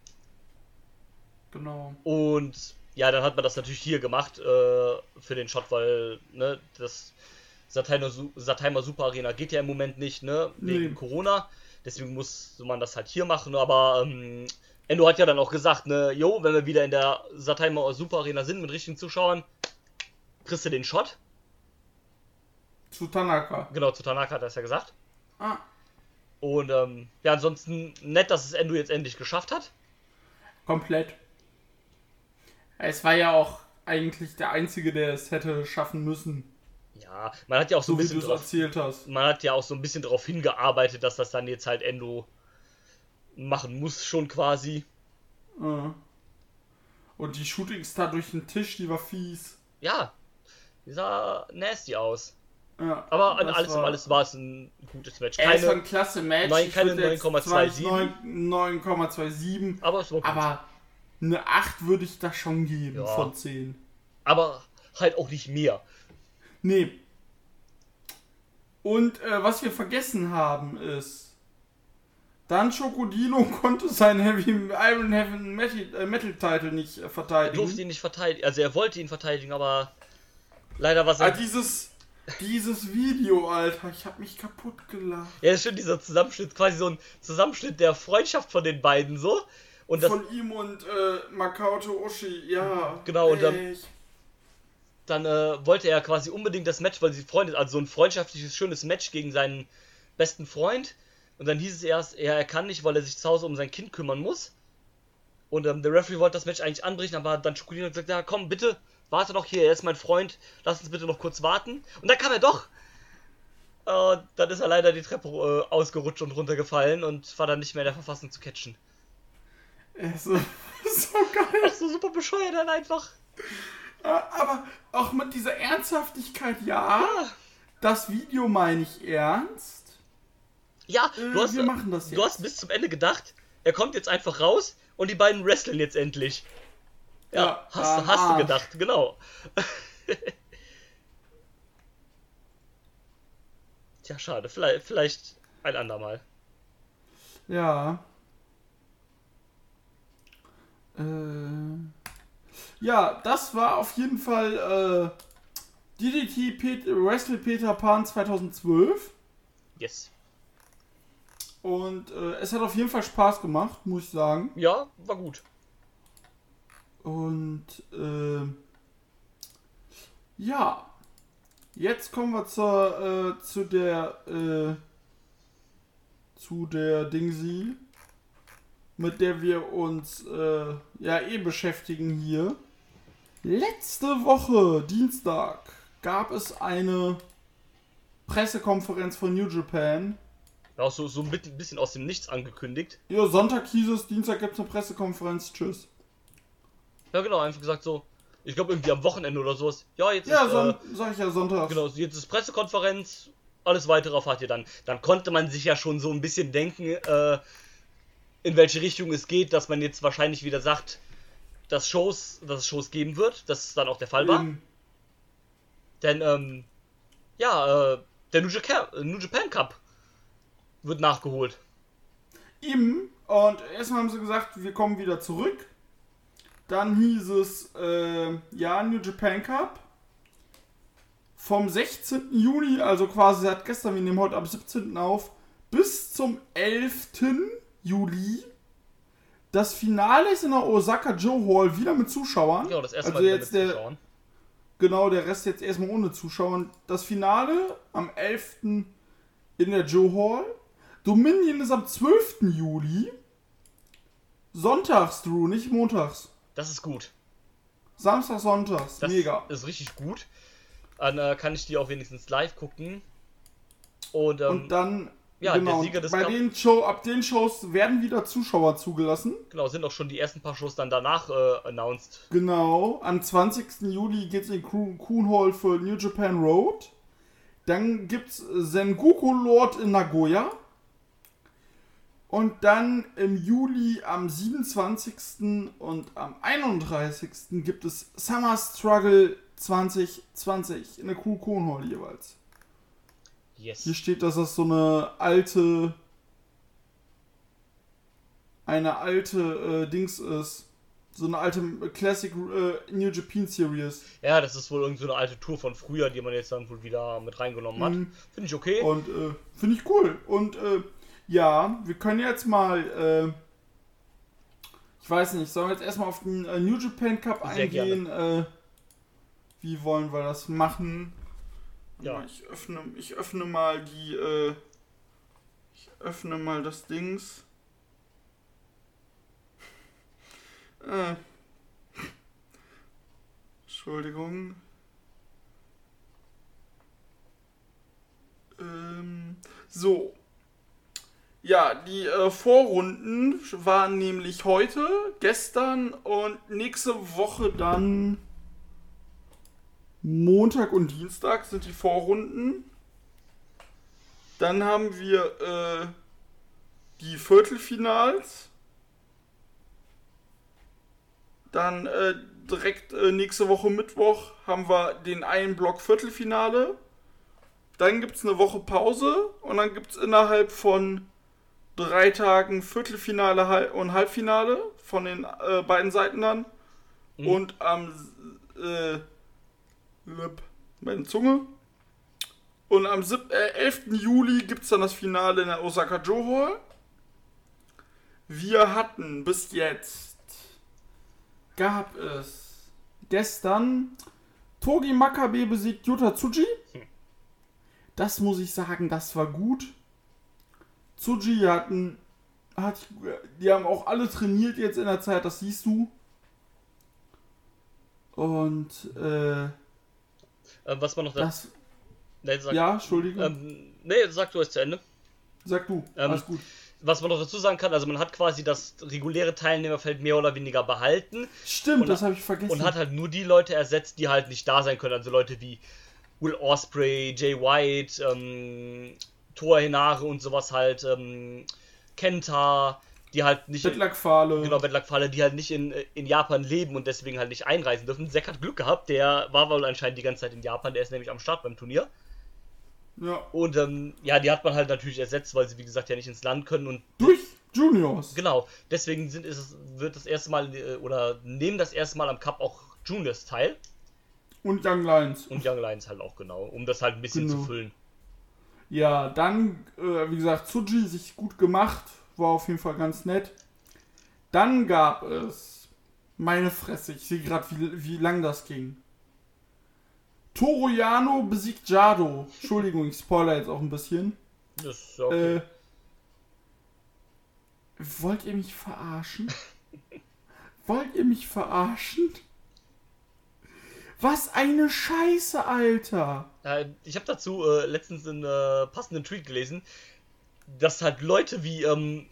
genau. Und ja, dann hat man das natürlich hier gemacht äh, für den Shot, weil ne, das Sataimer Super Arena geht ja im Moment nicht, ne? Wegen Nee. Corona. Deswegen muss man das halt hier machen. Aber ähm, Endo hat ja dann auch gesagt, ne, jo, wenn wir wieder in der Sateima Super Arena sind mit richtigen Zuschauern, kriegst du den Shot. Zu Tanaka. Genau, zu Tanaka hat er es ja gesagt. Ah. Und ähm, ja, ansonsten nett, dass es Endo jetzt endlich geschafft hat. Komplett. Es war ja auch eigentlich der Einzige, der es hätte schaffen müssen. Ja, man hat ja auch so, So ein wie bisschen du es drauf, erzählt hast. man hat ja auch so ein bisschen darauf hingearbeitet, dass das dann jetzt halt Endo machen muss schon quasi. Ja. Und die Shootingstar durch den Tisch, die war fies. Ja, die sah nasty aus. Ja, Aber alles in war- alles war es ein gutes Match. Er ist ein Keine, klasse Match. Nein, keine würd jetzt 9,27. 9,27. aber es war gut. Aber eine 8 würde ich da schon geben Ja. von 10. aber halt auch nicht mehr. Nee. Und äh, was wir vergessen haben ist, Dan Schocodino konnte seinen Heavy, Iron Heaven Metal, äh, Metal Title nicht äh, Er verteidigen. durfte ihn nicht verteidigen. Also er wollte ihn verteidigen, aber leider war Ah, es. dieses, dieses Video, Alter, ich hab mich kaputt gelacht. Ja, ist schon dieser Zusammenschnitt, quasi so ein Zusammenschnitt der Freundschaft von den beiden so. Und das, Von ihm und äh, Makoto Oshi, ja. Genau, und dann- Ey, dann äh, wollte er quasi unbedingt das Match, weil sie Freunde, also so ein freundschaftliches, schönes Match gegen seinen besten Freund. Und dann hieß es erst, er, er kann nicht, weil er sich zu Hause um sein Kind kümmern muss. Und ähm, der Referee wollte das Match eigentlich anbrechen, aber dann Schokolino hat gesagt, ja komm, bitte, warte doch hier, er ist mein Freund, lass uns bitte noch kurz warten. Und dann kam er doch. Äh, dann ist er leider die Treppe äh, ausgerutscht und runtergefallen und war dann nicht mehr in der Verfassung zu catchen. ey, so, so geil. Ach so super bescheuert dann einfach. Aber auch mit dieser Ernsthaftigkeit, ja. Das Video meine ich ernst. Ja, Äh, du hast, wir machen das du hast bis zum Ende gedacht, er kommt jetzt einfach raus und die beiden wresteln jetzt endlich. Ja, Ja, hast, hast du gedacht, genau. Tja, schade, vielleicht, vielleicht ein andermal. Ja. Äh, ja, das war auf jeden Fall äh, DDT Pet Wrestle Peter Pan 2012. Yes. Und äh, es hat auf jeden Fall Spaß gemacht, muss ich sagen. Ja, war gut. Und äh, ja, jetzt kommen wir zur äh, zu der äh, zu der Dingsi, mit der wir uns äh, ja eh beschäftigen hier. Letzte Woche Dienstag gab es eine Pressekonferenz von New Japan. Ja, auch so, so ein bisschen aus dem Nichts angekündigt. Ja, Sonntag hieß es, Dienstag gibt es eine Pressekonferenz. Tschüss. Ja, genau, einfach gesagt so. Ich glaube irgendwie am Wochenende oder sowas. Ja, jetzt Ja, ist, son äh, sag ich ja Sonntag. Genau, jetzt ist Pressekonferenz, alles weitere erfahrt ihr dann. Dann konnte man sich ja schon so ein bisschen denken, äh, in welche Richtung es geht, dass man jetzt wahrscheinlich wieder sagt, dass Shows, dass es Shows geben wird, dass dann auch der Fall war. Eben. Denn, ähm, ja, äh, der New Japan, New Japan Cup wird nachgeholt. Eben. Und erstmal haben sie gesagt, wir kommen wieder zurück. Dann hieß es, äh, ja, New Japan Cup. Vom 16. Juni, also quasi seit gestern, wir nehmen heute am 17. auf, bis zum 11. Juli. Das Finale ist in der Osaka Joe Hall wieder mit Zuschauern. Ja, das erste also Mal wieder jetzt mit der, Zuschauern. Genau, der Rest jetzt erstmal ohne Zuschauer. Das Finale am 11. in der Joe Hall. Dominion ist am 12. Juli. Sonntags, Drew, nicht montags. Das ist gut. Samstag, sonntags. Das Mega. ist richtig gut. Dann äh, kann ich die auch wenigstens live gucken. Und, ähm, Und dann, ja, genau, der Sieger des bei Cup- den Show, ab den Shows werden wieder Zuschauer zugelassen. genau, sind auch schon die ersten paar Shows dann danach äh, announced. Genau, am 20. Juli geht's in Kuhn Kuhn Hall für New Japan Road. Dann gibt's Sengoku Lord in Nagoya. Und dann im Juli am 27. und am 31. gibt es Summer Struggle 2020 in der Kuhn Kuhn Hall jeweils. Yes. Hier steht, dass das so eine alte eine alte äh, Dings ist. So eine alte Classic äh, New Japan Series. Ja, das ist wohl irgend so eine alte Tour von früher, die man jetzt dann wohl wieder mit reingenommen hat. Mhm. Finde ich okay. Und äh, finde ich cool. Und äh, Ja, wir können jetzt mal, äh, ich weiß nicht, sollen wir jetzt erstmal auf den äh, New Japan Cup Sehr eingehen? Äh, wie wollen wir das machen? Ja. Ich öffne, ich öffne mal die, äh, ich öffne mal das Dings. Äh. Entschuldigung. Ähm, so. Ja, die äh, Vorrunden waren nämlich heute, gestern und nächste Woche dann Montag und Dienstag sind die Vorrunden. Dann haben wir äh, die Viertelfinals. Dann äh, direkt äh, nächste Woche Mittwoch haben wir den einen Block Viertelfinale. Dann gibt es eine Woche Pause und dann gibt es innerhalb von drei Tagen Viertelfinale und Halbfinale von den äh, beiden Seiten dann. Und am äh, Lip, meine Zunge. Und am sieb- äh, 11. Juli gibt es dann das Finale in der Osaka Joe Hall. Wir hatten bis jetzt gab es gestern Togi Makabe besiegt Yuta Tsuji. Das muss ich sagen, das war gut. Tsuji hatten, hat, die haben auch alle trainiert jetzt in der Zeit, das siehst du. Und äh, Äh, was man noch da. das, Nee, sag, ja, Entschuldigung, ähm, nee, sag du es zu Ende. sag du, ähm, alles gut. Was man noch dazu sagen kann, also man hat quasi das reguläre Teilnehmerfeld mehr oder weniger behalten Stimmt, das habe ich vergessen. und hat halt nur die Leute ersetzt, die halt nicht da sein können. Also Leute wie Will Osprey, Jay White, ähm, Toa Hinare und sowas halt, ähm, Kenta, die halt nicht. Bettlackfahle. Genau, Bettlackfalle, die halt nicht in, in Japan leben und deswegen halt nicht einreisen dürfen. Zack hat Glück gehabt, der war wohl anscheinend die ganze Zeit in Japan, der ist nämlich am Start beim Turnier. Ja. Und ähm, ja, die hat man halt natürlich ersetzt, weil sie wie gesagt ja nicht ins Land können und Durch Juniors. genau, deswegen sind ist es, wird das erste Mal äh, oder nehmen das erste Mal am Cup auch Juniors teil Und Young Lions. und Young Lions halt auch genau, um das halt ein bisschen Genau. zu füllen. Ja, dann, äh, wie gesagt, Tsuji sich gut gemacht. War auf jeden Fall ganz nett. Dann gab es. Meine Fresse, ich sehe gerade, wie, wie lang das ging. Toru Yano besiegt Jado. Entschuldigung, ich spoiler jetzt auch ein bisschen. Das ist okay. Äh, wollt ihr mich verarschen? wollt ihr mich verarschen? Was eine Scheiße, Alter! Äh, ich habe dazu äh, letztens einen äh, passenden Tweet gelesen, dass halt Leute wie ähm,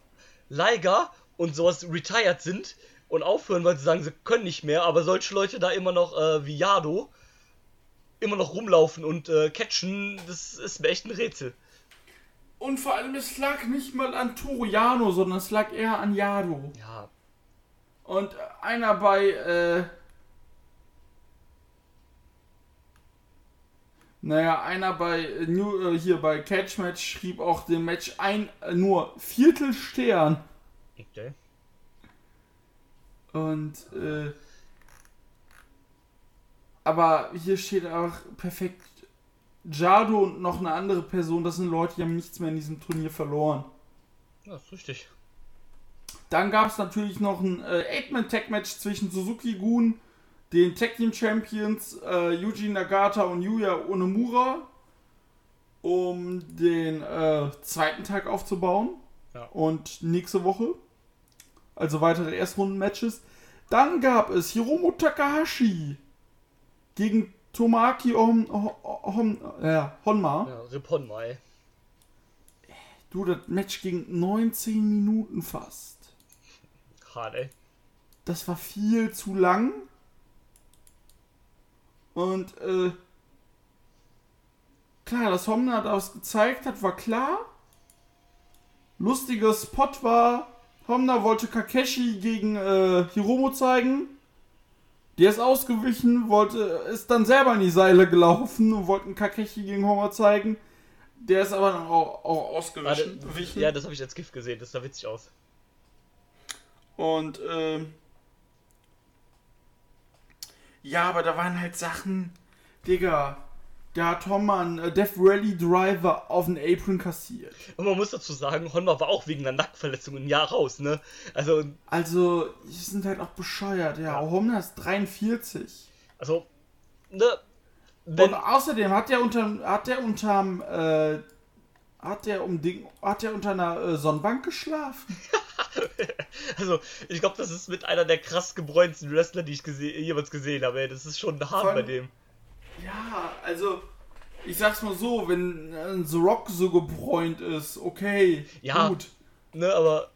Liger und sowas retired sind und aufhören, weil sie sagen, sie können nicht mehr, aber solche Leute da immer noch äh, wie Yado immer noch rumlaufen und äh, catchen, das ist mir echt ein Rätsel. Und vor allem, es lag nicht mal an Toru Yano, sondern es lag eher an Yado. Ja, Und einer bei, Naja, einer bei äh, New, äh, hier bei Catch Match schrieb auch dem Match ein äh, nur Viertelstern. okay. Und äh. Aber hier steht auch perfekt Jado und noch eine andere Person, das sind Leute, die haben nichts mehr in diesem Turnier verloren. Ja, ist richtig. Dann gab es natürlich noch ein äh, Eight-Man-Tag-Match zwischen Suzuki Gun, den Tag Team Champions äh, Yuji Nagata und Yuya Onomura, um den äh, zweiten Tag aufzubauen. Ja. Und nächste Woche, also weitere Erstrunden-Matches. Dann gab es Hiromu Takahashi gegen Tomaki Hon, Hon, ja, Honma. Ja, Rippon mal. Du, das Match ging 19 Minuten fast. Hart, ey. Das war viel zu lang. Und äh, klar, dass Homna das gezeigt hat, war klar. Lustiger Spot war, Homna wollte Kakeshi gegen äh, Hiromo zeigen. Der ist ausgewichen, wollte, ist dann selber in die Seile gelaufen und wollten Kakeshi gegen Homma zeigen. Der ist aber dann auch, auch ausgewichen. Ja, das habe ich als Gift gesehen, das sah witzig aus. Und ähm, ja, aber da waren halt Sachen, Digga, der hat Honma einen äh, Death Rally Driver auf den Apron kassiert. Und man muss dazu sagen, Honma war auch wegen einer Nackenverletzung ein Jahr raus, ne? Also, Also, die sind halt auch bescheuert, ja. Honma ist 43. also, ne? Und Wenn, außerdem hat der unter hat der unterm äh, hat der um Ding hat der unter einer äh, Sonnenbank geschlafen. also, ich glaube, das ist mit einer der krass gebräunten Wrestler, die ich gese jemals gesehen habe. ey. Das ist schon hart allem- bei dem. Ja, also ich sag's mal so, wenn äh, The Rock so gebräunt ist, okay, Ja. gut. Ne, aber.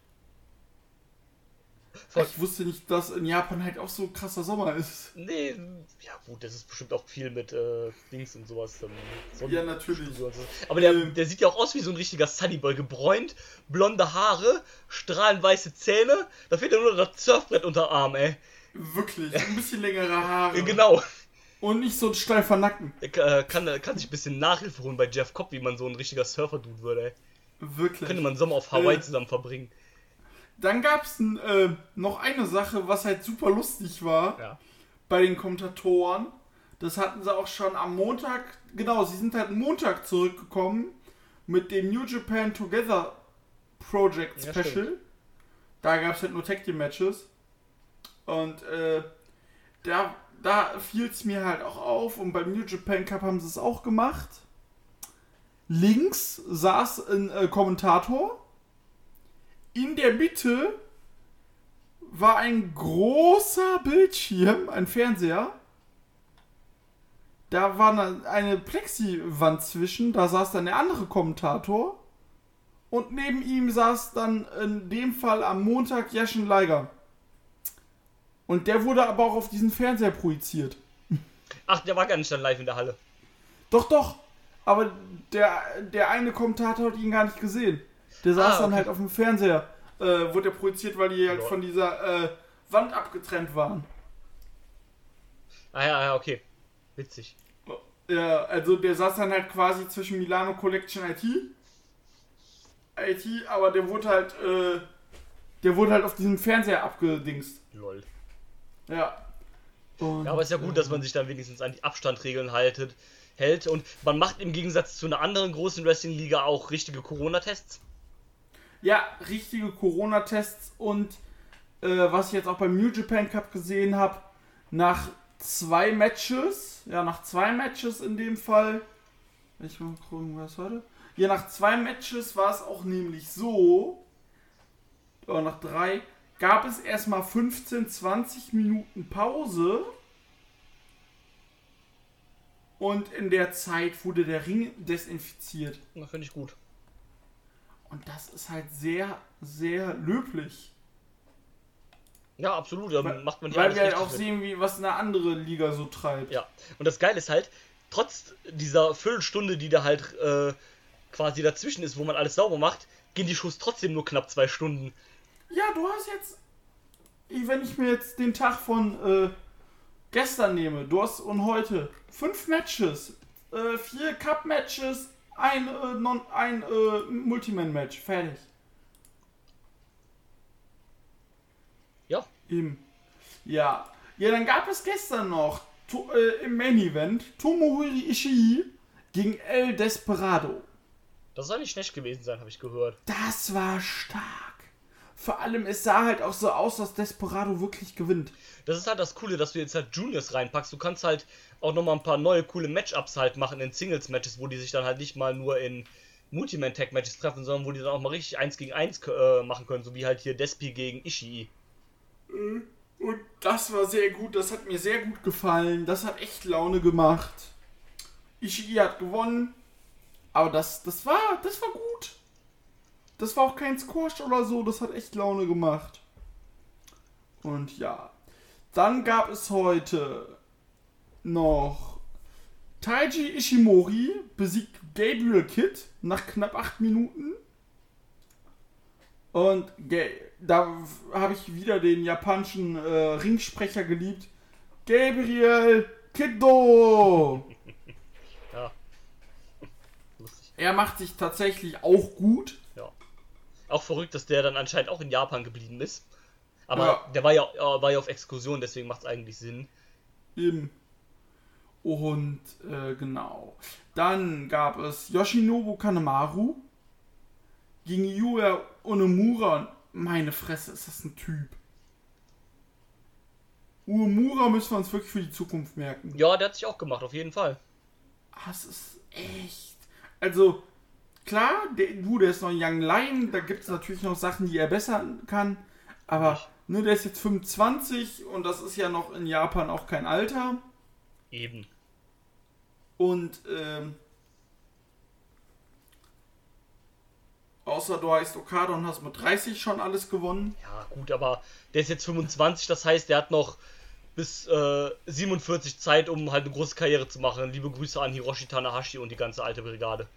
Voll- Ich wusste nicht, dass in Japan halt auch so krasser Sommer ist. Nee, ja gut, das ist bestimmt auch viel mit äh, Dings und sowas. Ähm, Sonnen- Ja, natürlich. so. Aber der, Ähm. der sieht ja auch aus wie so ein richtiger Sunnyboy. Gebräunt, blonde Haare, strahlend weiße Zähne. Da fehlt ja nur das Surfbrett unter Arm, ey. Wirklich, ein bisschen längere Haare. Genau. Und nicht so ein steifer Nacken. Er äh, kann, kann sich ein bisschen Nachhilfe holen bei Jeff Cobb, wie man so ein richtiger Surfer-Dude würde, ey. Wirklich. Könnte man Sommer auf Hawaii Äh. zusammen verbringen. Dann gab's n, äh, noch eine Sache, was halt super lustig war. Ja. bei den Kommentatoren. Das hatten sie auch schon am Montag, genau, sie sind halt Montag zurückgekommen mit dem New Japan Together Project Ja, Special. stimmt. da gab es halt nur Tag Team Matches. Und äh, da, da fiel es mir halt auch auf und beim New Japan Cup haben sie es auch gemacht. Links saß ein äh, Kommentator. In der Mitte war ein großer Bildschirm, ein Fernseher. Da war eine- Plexi-Wand zwischen, da saß dann der andere Kommentator. Und neben ihm saß dann in dem Fall am Montag Jaschen Leiger. Und der wurde aber auch auf diesen Fernseher projiziert. Ach, der war gar nicht dann live in der Halle. Doch, doch. Aber der, der eine Kommentator hat ihn gar nicht gesehen. Der saß Ah, dann okay. halt auf dem Fernseher. Äh, wurde er projiziert, weil die halt von dieser äh, Wand abgetrennt waren. Ah ja, ja, okay. Witzig. Ja, also der saß dann halt quasi zwischen Milano Collection IT. IT, aber der wurde halt, äh, der wurde halt auf diesem Fernseher abgedingst. Lol. Ja. Und, Ja, aber ist ja gut, dass man sich dann wenigstens an die Abstandregeln haltet, hält. Und man macht im Gegensatz zu einer anderen großen Wrestling-Liga auch richtige Corona-Tests. Ja, richtige Corona-Tests und äh, was ich jetzt auch beim New Japan Cup gesehen habe, nach zwei Matches, ja, nach zwei Matches in dem Fall, ich mal gucken, was heute? Ja, nach zwei Matches war es auch nämlich so, oder nach drei, gab es erstmal 15, 20 Minuten Pause und in der Zeit wurde der Ring desinfiziert. Finde ich gut. Und das ist halt sehr, sehr löblich. Ja, absolut. Dann Weil, macht man die weil wir halt auch mit. sehen, wie was eine andere Liga so treibt. Ja. Und das Geile ist halt, trotz dieser Viertelstunde, die da halt äh, quasi dazwischen ist, wo man alles sauber macht, gehen die Shows trotzdem nur knapp zwei Stunden. Ja, du hast jetzt, wenn ich mir jetzt den Tag von äh, gestern nehme, du hast und heute fünf Matches, äh, vier Cup-Matches, ein, äh, non, ein äh, Multiman-Match, fertig. Ja. Eben. Ja. Ja, dann gab es gestern noch to, äh, im Main-Event Tomohiro Ishii gegen El Desperado. Das soll nicht schlecht gewesen sein, habe ich gehört. Das war stark. Vor allem, es sah halt auch so aus, dass Desperado wirklich gewinnt. Das ist halt das Coole, dass du jetzt halt Juniors reinpackst. Du kannst halt auch nochmal ein paar neue coole Matchups halt machen in Singles-Matches, wo die sich dann halt nicht mal nur in Multiman-Tag-Matches treffen, sondern wo die dann auch mal richtig 1 gegen 1 äh, machen können, so wie halt hier Despi gegen Ishii. Und das war sehr gut, das hat mir sehr gut gefallen. Das hat echt Laune gemacht. Ishii hat gewonnen. Aber das, das war, das war gut. Das war auch kein Squash oder so, das hat echt Laune gemacht. Und ja. Dann gab es heute noch Taiji Ishimori besiegt Gabriel Kidd nach knapp 8 Minuten. Und da habe ich wieder den japanischen äh, Ringsprecher geliebt. Gabriel Kiddo! Ja. Lustig. Er macht sich tatsächlich auch gut. Ja. Auch verrückt, dass der dann anscheinend auch in Japan geblieben ist. Aber Ja. der war ja, äh, war ja auf Exkursion, deswegen macht es eigentlich Sinn. Eben. Und äh, genau. Dann gab es Yoshinobu Kanemaru gegen Yuya Onomura. Meine Fresse, ist das ein Typ. Uemura müssen wir uns wirklich für die Zukunft merken. Ja, der hat sich auch gemacht, auf jeden Fall. Das ist echt. Also, klar, der, du, der ist noch ein Young Lion, da gibt es natürlich noch Sachen, die er besser kann. Aber, ne, der ist jetzt 25 und das ist ja noch in Japan auch kein Alter. Eben. Und, ähm. Außer du heißt Okada und hast mit 30 schon alles gewonnen. Ja, gut, aber der ist jetzt 25, das heißt, der hat noch bis äh, 47 Zeit, um halt eine große Karriere zu machen. Liebe Grüße an Hiroshi Tanahashi und die ganze alte Brigade.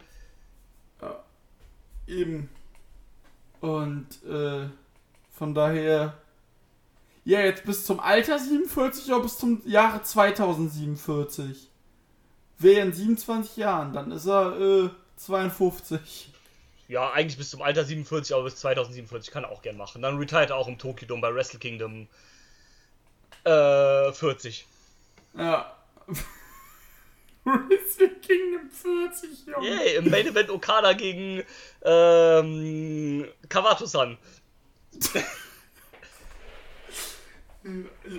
Eben. Und äh, von daher. Ja, jetzt bis zum Alter 47 oder bis zum Jahre 2047? Wäre in 27 Jahren, dann ist er äh, 52. Ja, eigentlich bis zum Alter 47, aber bis 2047 kann er auch gern machen. Dann retired er auch im Tokyo Dome bei Wrestle Kingdom äh, 40. Ja. Wrestle Kingdom 40, Junge. Yay, im Main Event Okada gegen ähm, Kawato-san.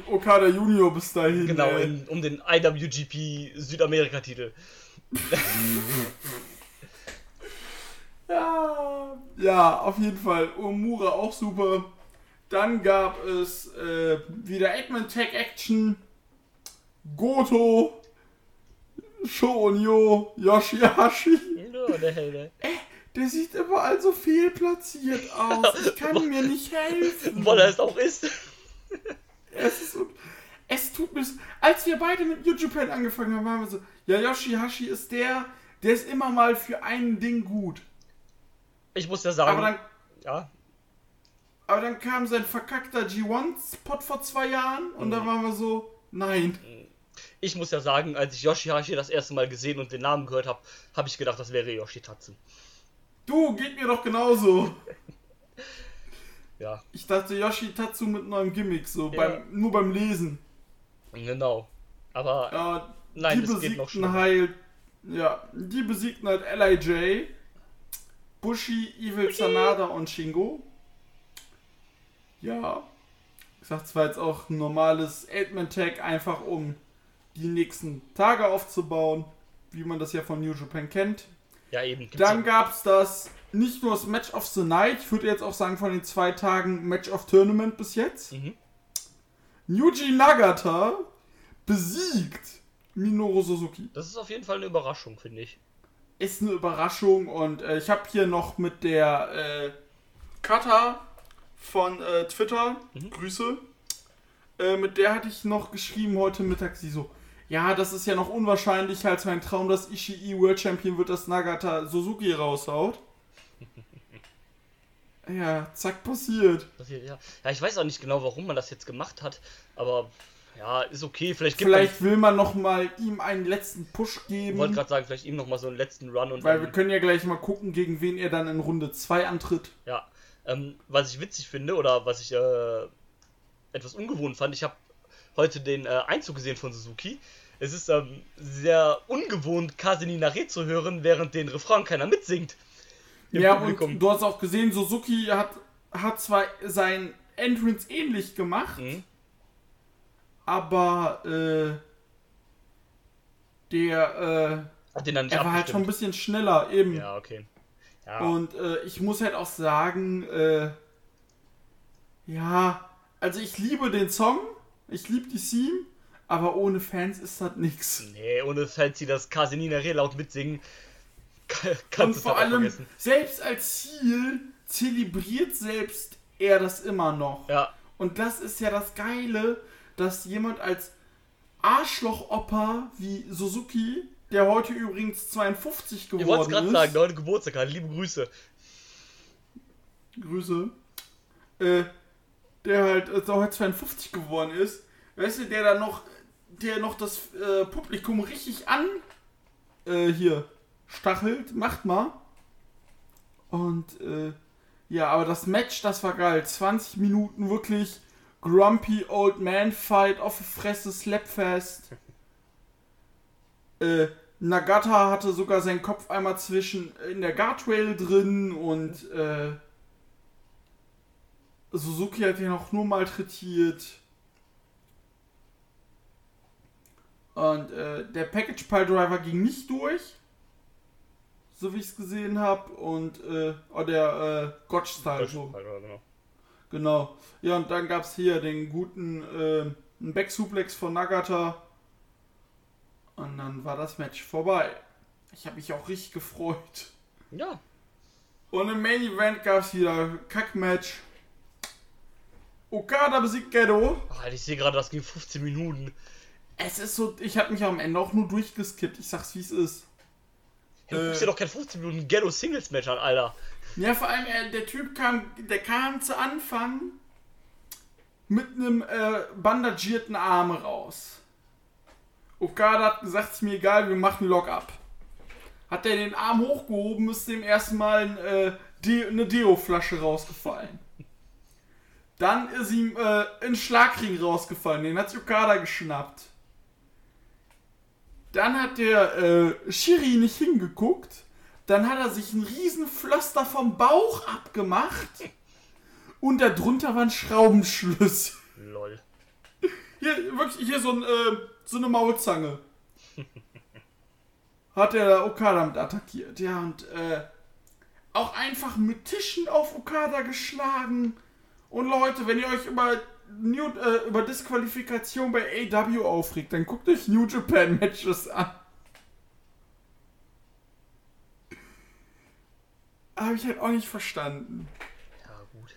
Okada Junior bis dahin. Genau, in, um den IWGP Südamerika-Titel. Ja, ja, auf jeden Fall. Omura auch super. Dann gab es äh, wieder Eggman Tag Action. Goto. Shonyo. Yoshihashi. Der Helde. Der sieht überall so fehlplatziert aus. Ich kann mir nicht helfen. Weil er es auch ist. Es ist es tut mir Als wir beide mit New Japan angefangen haben, waren wir so, ja, Yoshihashi ist der, der ist immer mal für ein Ding gut. Ich muss ja sagen, Aber dann, ja, aber dann kam sein verkackter G1-Spot vor zwei Jahren und dann waren wir so, nein. ich muss ja sagen, als ich Yoshihashi das erste Mal gesehen und den Namen gehört habe, habe ich gedacht, das wäre Yoshitatsu. Du, geht mir doch genauso. Ja, Ich dachte Yoshi Tatsu mit neuem Gimmick, so Ja. beim, nur beim Lesen. genau. Aber Ja, Nein, die das geht noch schlimmer. halt, ja, die besiegten halt L.I.J., Bushi, Evil Sanada und Shingo. Ja, ich sag zwar jetzt auch ein normales Eight-Man-Tag, einfach um die nächsten Tage aufzubauen, wie man das ja von New Japan kennt. ja, eben. Gibt's Dann gab's das, nicht nur das Match of the Night, ich würde jetzt auch sagen von den zwei Tagen Match of Tournament bis jetzt. Mhm. Yuji Nagata besiegt Minoru Suzuki. das ist auf jeden Fall eine Überraschung, finde ich. Ist eine Überraschung und äh, ich habe hier noch mit der äh, Kata von äh, Twitter, Grüße, äh, mit der hatte ich noch geschrieben heute Mittag, sie so, ja, das ist ja noch unwahrscheinlicher als mein Traum, dass Ishii World Champion wird, dass Nagata Suzuki raushaut. ja, zack, passiert. Das hier, ja. ja, ich weiß auch nicht genau, warum man das jetzt gemacht hat, aber ja, ist okay. Vielleicht gibt Vielleicht will man noch mal ihm einen letzten Push man, ich geben, wollte gerade sagen, vielleicht ihm nochmal so einen letzten Run und weil wir können ja gleich mal gucken, gegen wen er dann in Runde 2 antritt. Ja, ähm, was ich witzig finde oder was ich äh, etwas ungewohnt fand, ich habe heute den äh, Einzug gesehen von Suzuki. Es ist ähm, sehr ungewohnt, Kaseni Nare zu hören, während den Refrain keiner mitsingt. Ja, Publikum. und du hast auch gesehen, Suzuki hat, hat zwar sein Entrance ähnlich gemacht, Mhm. aber äh, der, äh, er war halt schon ein bisschen schneller eben. Ja, okay. Ja, Und äh, ich muss halt auch sagen, äh, ja, also ich liebe den Song, ich liebe die Theme, aber ohne Fans ist das nix. nee, ohne Fans, die das Kaseni Nare laut mitsingen, kann, Und vor allem, vergessen. selbst als Ziel zelebriert selbst er das immer noch. Ja, Und das ist ja das Geile, dass jemand als Arschloch-Opa wie Suzuki, der heute übrigens 52 ich wollte es geworden gerade ist, sagen, heute Geburtstag hat. Liebe Grüße. Grüße, äh, der halt der heute 52 geworden ist, weißt du, der da noch, der noch das äh, Publikum richtig an, äh, hier, stachelt, macht mal. Und, äh, ja, aber das Match, das war geil. 20 Minuten wirklich Grumpy Old Man Fight, die Fresse, Slapfest. Äh, Nagata hatte sogar seinen Kopf einmal zwischen in der Guardrail drin und äh, Suzuki hat ihn auch nur malträtiert. Und äh, der Package Pile Driver ging nicht durch. So wie ich es gesehen habe. Und äh, oh, der äh, Gotch Style. So. Genau. Genau. Ja, und dann gab es hier den guten äh, Back-Suplex von Nagata. Und dann war das Match vorbei. Ich habe mich auch richtig gefreut. Ja, Und im Main Event gab es wieder Kack-Match. Okada besiegt Ghetto. Alter, ich sehe gerade, das ging 15 Minuten. Es ist so, ich habe mich am Ende auch nur durchgeskippt. Ich sag's wie es ist. Du guckst Äh. dir doch kein 15 Minuten Ghetto Singles Match an, Alter. Ja, vor allem, äh, der Typ kam, der kam zu Anfang mit einem äh, bandagierten Arm raus. Okada hat gesagt, ist mir egal, wir machen Lock-up. Hat er den Arm hochgehoben, ist dem erstmal äh, De eine Deo-Flasche rausgefallen. Dann ist ihm äh, ein Schlagring rausgefallen, den hat sich Okada geschnappt. Dann hat der äh, Shiri nicht hingeguckt. Dann hat er sich ein riesen Pflaster vom Bauch abgemacht. Und darunter war ein Schraubenschlüssel. Lol. Hier, wirklich, hier so, ein, äh, so eine Maulzange. Hat der Okada mit attackiert. Ja, und äh, auch einfach mit Tischen auf Okada geschlagen. Und Leute, wenn ihr euch über, New, äh, über Disqualifikation bei AW aufregt, dann guckt euch New Japan Matches an. Habe ich halt auch nicht verstanden. Ja, gut.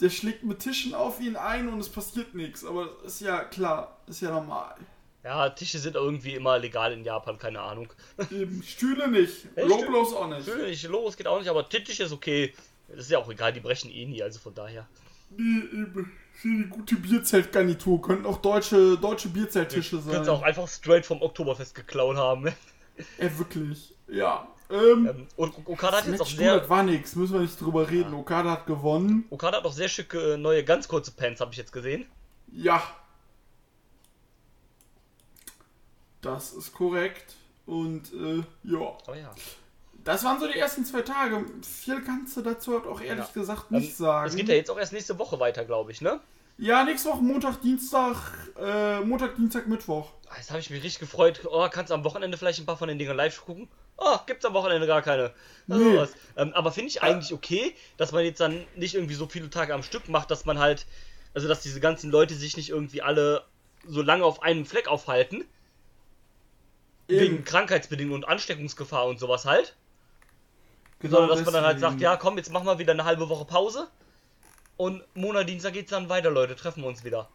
Der schlägt mit Tischen auf ihn ein und es passiert nichts. Aber das ist ja klar, ist ja normal. Ja, Tische sind irgendwie immer legal in Japan, keine Ahnung. Eben, Stühle nicht. Ja, Low Stühle- Blows auch nicht. Natürlich, los geht auch nicht, aber Tisch ist okay. Das ist ja auch egal, die brechen eh nie, also von daher. Nee, eben. Die gute Bierzeltgarnitur. Könnten auch deutsche, deutsche Bierzelttische sein. Könntest auch einfach straight vom Oktoberfest geklaut haben. Ja, wirklich. Ja. Ähm, Ähm, und Okada hat jetzt auch sehr. das war nix. Müssen wir nicht drüber reden. Okada hat gewonnen. Okada hat auch sehr schicke äh, neue, ganz kurze Pants, habe ich jetzt gesehen. Ja. Das ist korrekt. Und, äh, ja. Aber ja. Das waren so die ersten zwei Tage. Viel kannst du dazu halt auch ehrlich Ja. gesagt Ähm, nicht sagen. Es geht ja jetzt auch erst nächste Woche weiter, glaube ich, ne? Ja, nächste Woche Montag, Dienstag, äh, Montag, Dienstag, Mittwoch. Ah, Jetzt habe ich mich richtig gefreut. Oh, kannst du am Wochenende vielleicht ein paar von den Dingen live gucken? Oh, gibt's am Wochenende gar keine. Also Nee. Ähm, aber finde ich eigentlich okay, dass man jetzt dann nicht irgendwie so viele Tage am Stück macht, dass man halt, also dass diese ganzen Leute sich nicht irgendwie alle so lange auf einem Fleck aufhalten, wegen Eben. Krankheitsbedingungen und Ansteckungsgefahr und sowas halt. Genau sondern dass man dann halt sagt, ja komm, jetzt machen wir wieder eine halbe Woche Pause. Und Monat, Dienstag geht's dann weiter, Leute. Treffen wir uns wieder.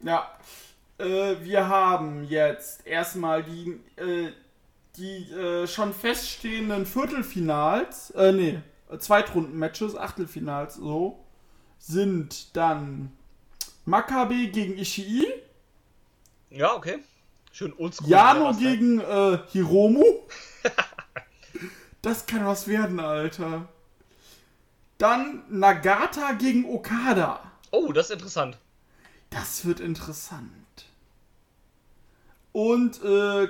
Ja. Äh, wir haben jetzt erstmal die, äh, die äh, schon feststehenden Viertelfinals, äh, nee, Zweitrunden-Matches, Achtelfinals, so, sind dann Maccabi gegen Ishii, Ja, okay. Schön oldschool. Jano gegen äh, Hiromu. das kann was werden, Alter. Dann Nagata gegen Okada. Oh, das ist interessant. Das wird interessant. Und äh,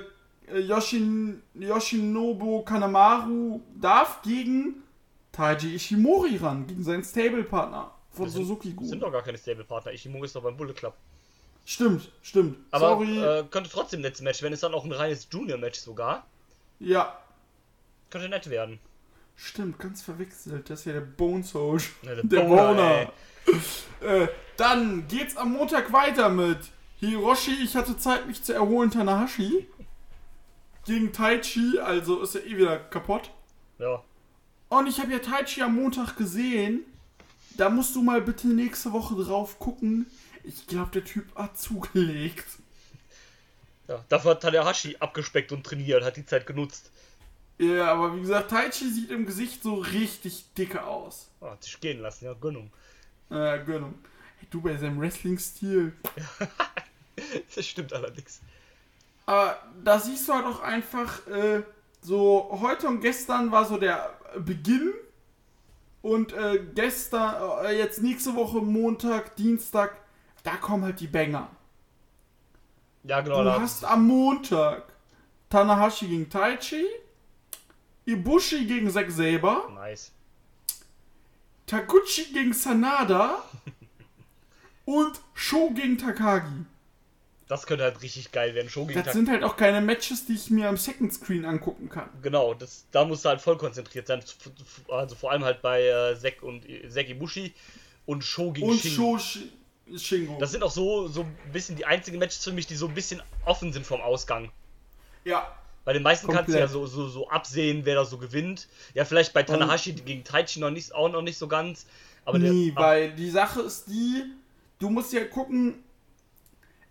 Yoshin, Yoshinobu Kanemaru darf gegen Taiji Ishimori ran, gegen seinen Stable-Partner von sind- Suzuki Das sind doch gar keine Stable-Partner. Ishimori ist doch beim Bullet Club. Stimmt, stimmt. Aber äh, könnte trotzdem nettes Match werden. Ist dann auch ein reines Junior-Match sogar. ja, Könnte nett werden. stimmt, ganz verwechselt. Das ist ja der Bone Soldier. Ja, der der Boner, Boner. Äh, dann geht's am Montag weiter mit Hiroshi, ich hatte Zeit, mich zu erholen, Tanahashi. Gegen Taichi, also ist er eh wieder kaputt. Ja. Und ich habe ja Taichi am Montag gesehen. Da musst du mal bitte nächste Woche drauf gucken. Ich glaube, der Typ hat zugelegt. ja. Dafür hat Tanahashi abgespeckt und trainiert, hat die Zeit genutzt. Ja, aber wie gesagt, Taichi sieht im Gesicht so richtig dicke aus. Ah, hat sich gehen lassen, ja, Gönnung. Äh, Gönnung. Hey, du bei seinem Wrestling-Stil. Das stimmt allerdings. Aber da siehst du halt auch einfach, äh, so heute und gestern war so der Beginn. Und äh, gestern, äh, jetzt nächste Woche Montag, Dienstag, da kommen halt die Banger. Ja, genau. Du hast am Montag Tanahashi gegen Taichi, Ibushi gegen Zack Saber, Nice. Taguchi gegen Sanada und Sho gegen Takagi. Das könnte halt richtig geil werden. Show gegen Das Tag. sind halt auch keine Matches, die ich mir am Second Screen angucken kann. Genau, das, da musst du halt voll konzentriert sein. Also vor allem halt bei äh, Zack und Zack Ibushi und Show gegen Und Shingo. Sho Shi- Shingo. Das sind auch so, so ein bisschen die einzigen Matches für mich, die so ein bisschen offen sind vom Ausgang. ja, Bei den meisten kannst du ja Komplett. so, so, so absehen, wer da so gewinnt. Ja, vielleicht bei Tanahashi gegen Taichi noch nicht, auch noch nicht so ganz. Aber nee, der, weil die Sache ist die, du musst ja gucken,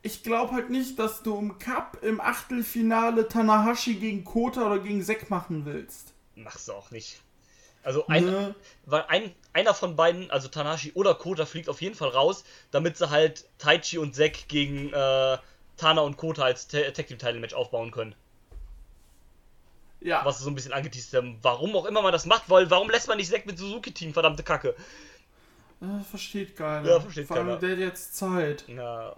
ich glaube halt nicht, dass du im Cup im Achtelfinale Tanahashi gegen Kota oder gegen Zack machen willst. machst du auch nicht. Also ein, Ne? weil ein, einer von beiden, also Tanahashi oder Kota, fliegt auf jeden Fall raus, damit sie halt Taichi und Zack gegen äh, Tana und Kota als Ta- Tag Team Title Match aufbauen können. Ja, Was so ein bisschen angeteased haben. Warum auch immer man das macht, weil warum lässt man nicht Zack mit Suzuki Team, verdammte Kacke. äh, versteht keiner. Ja, versteht Vor keiner. der hat jetzt Zeit. Na,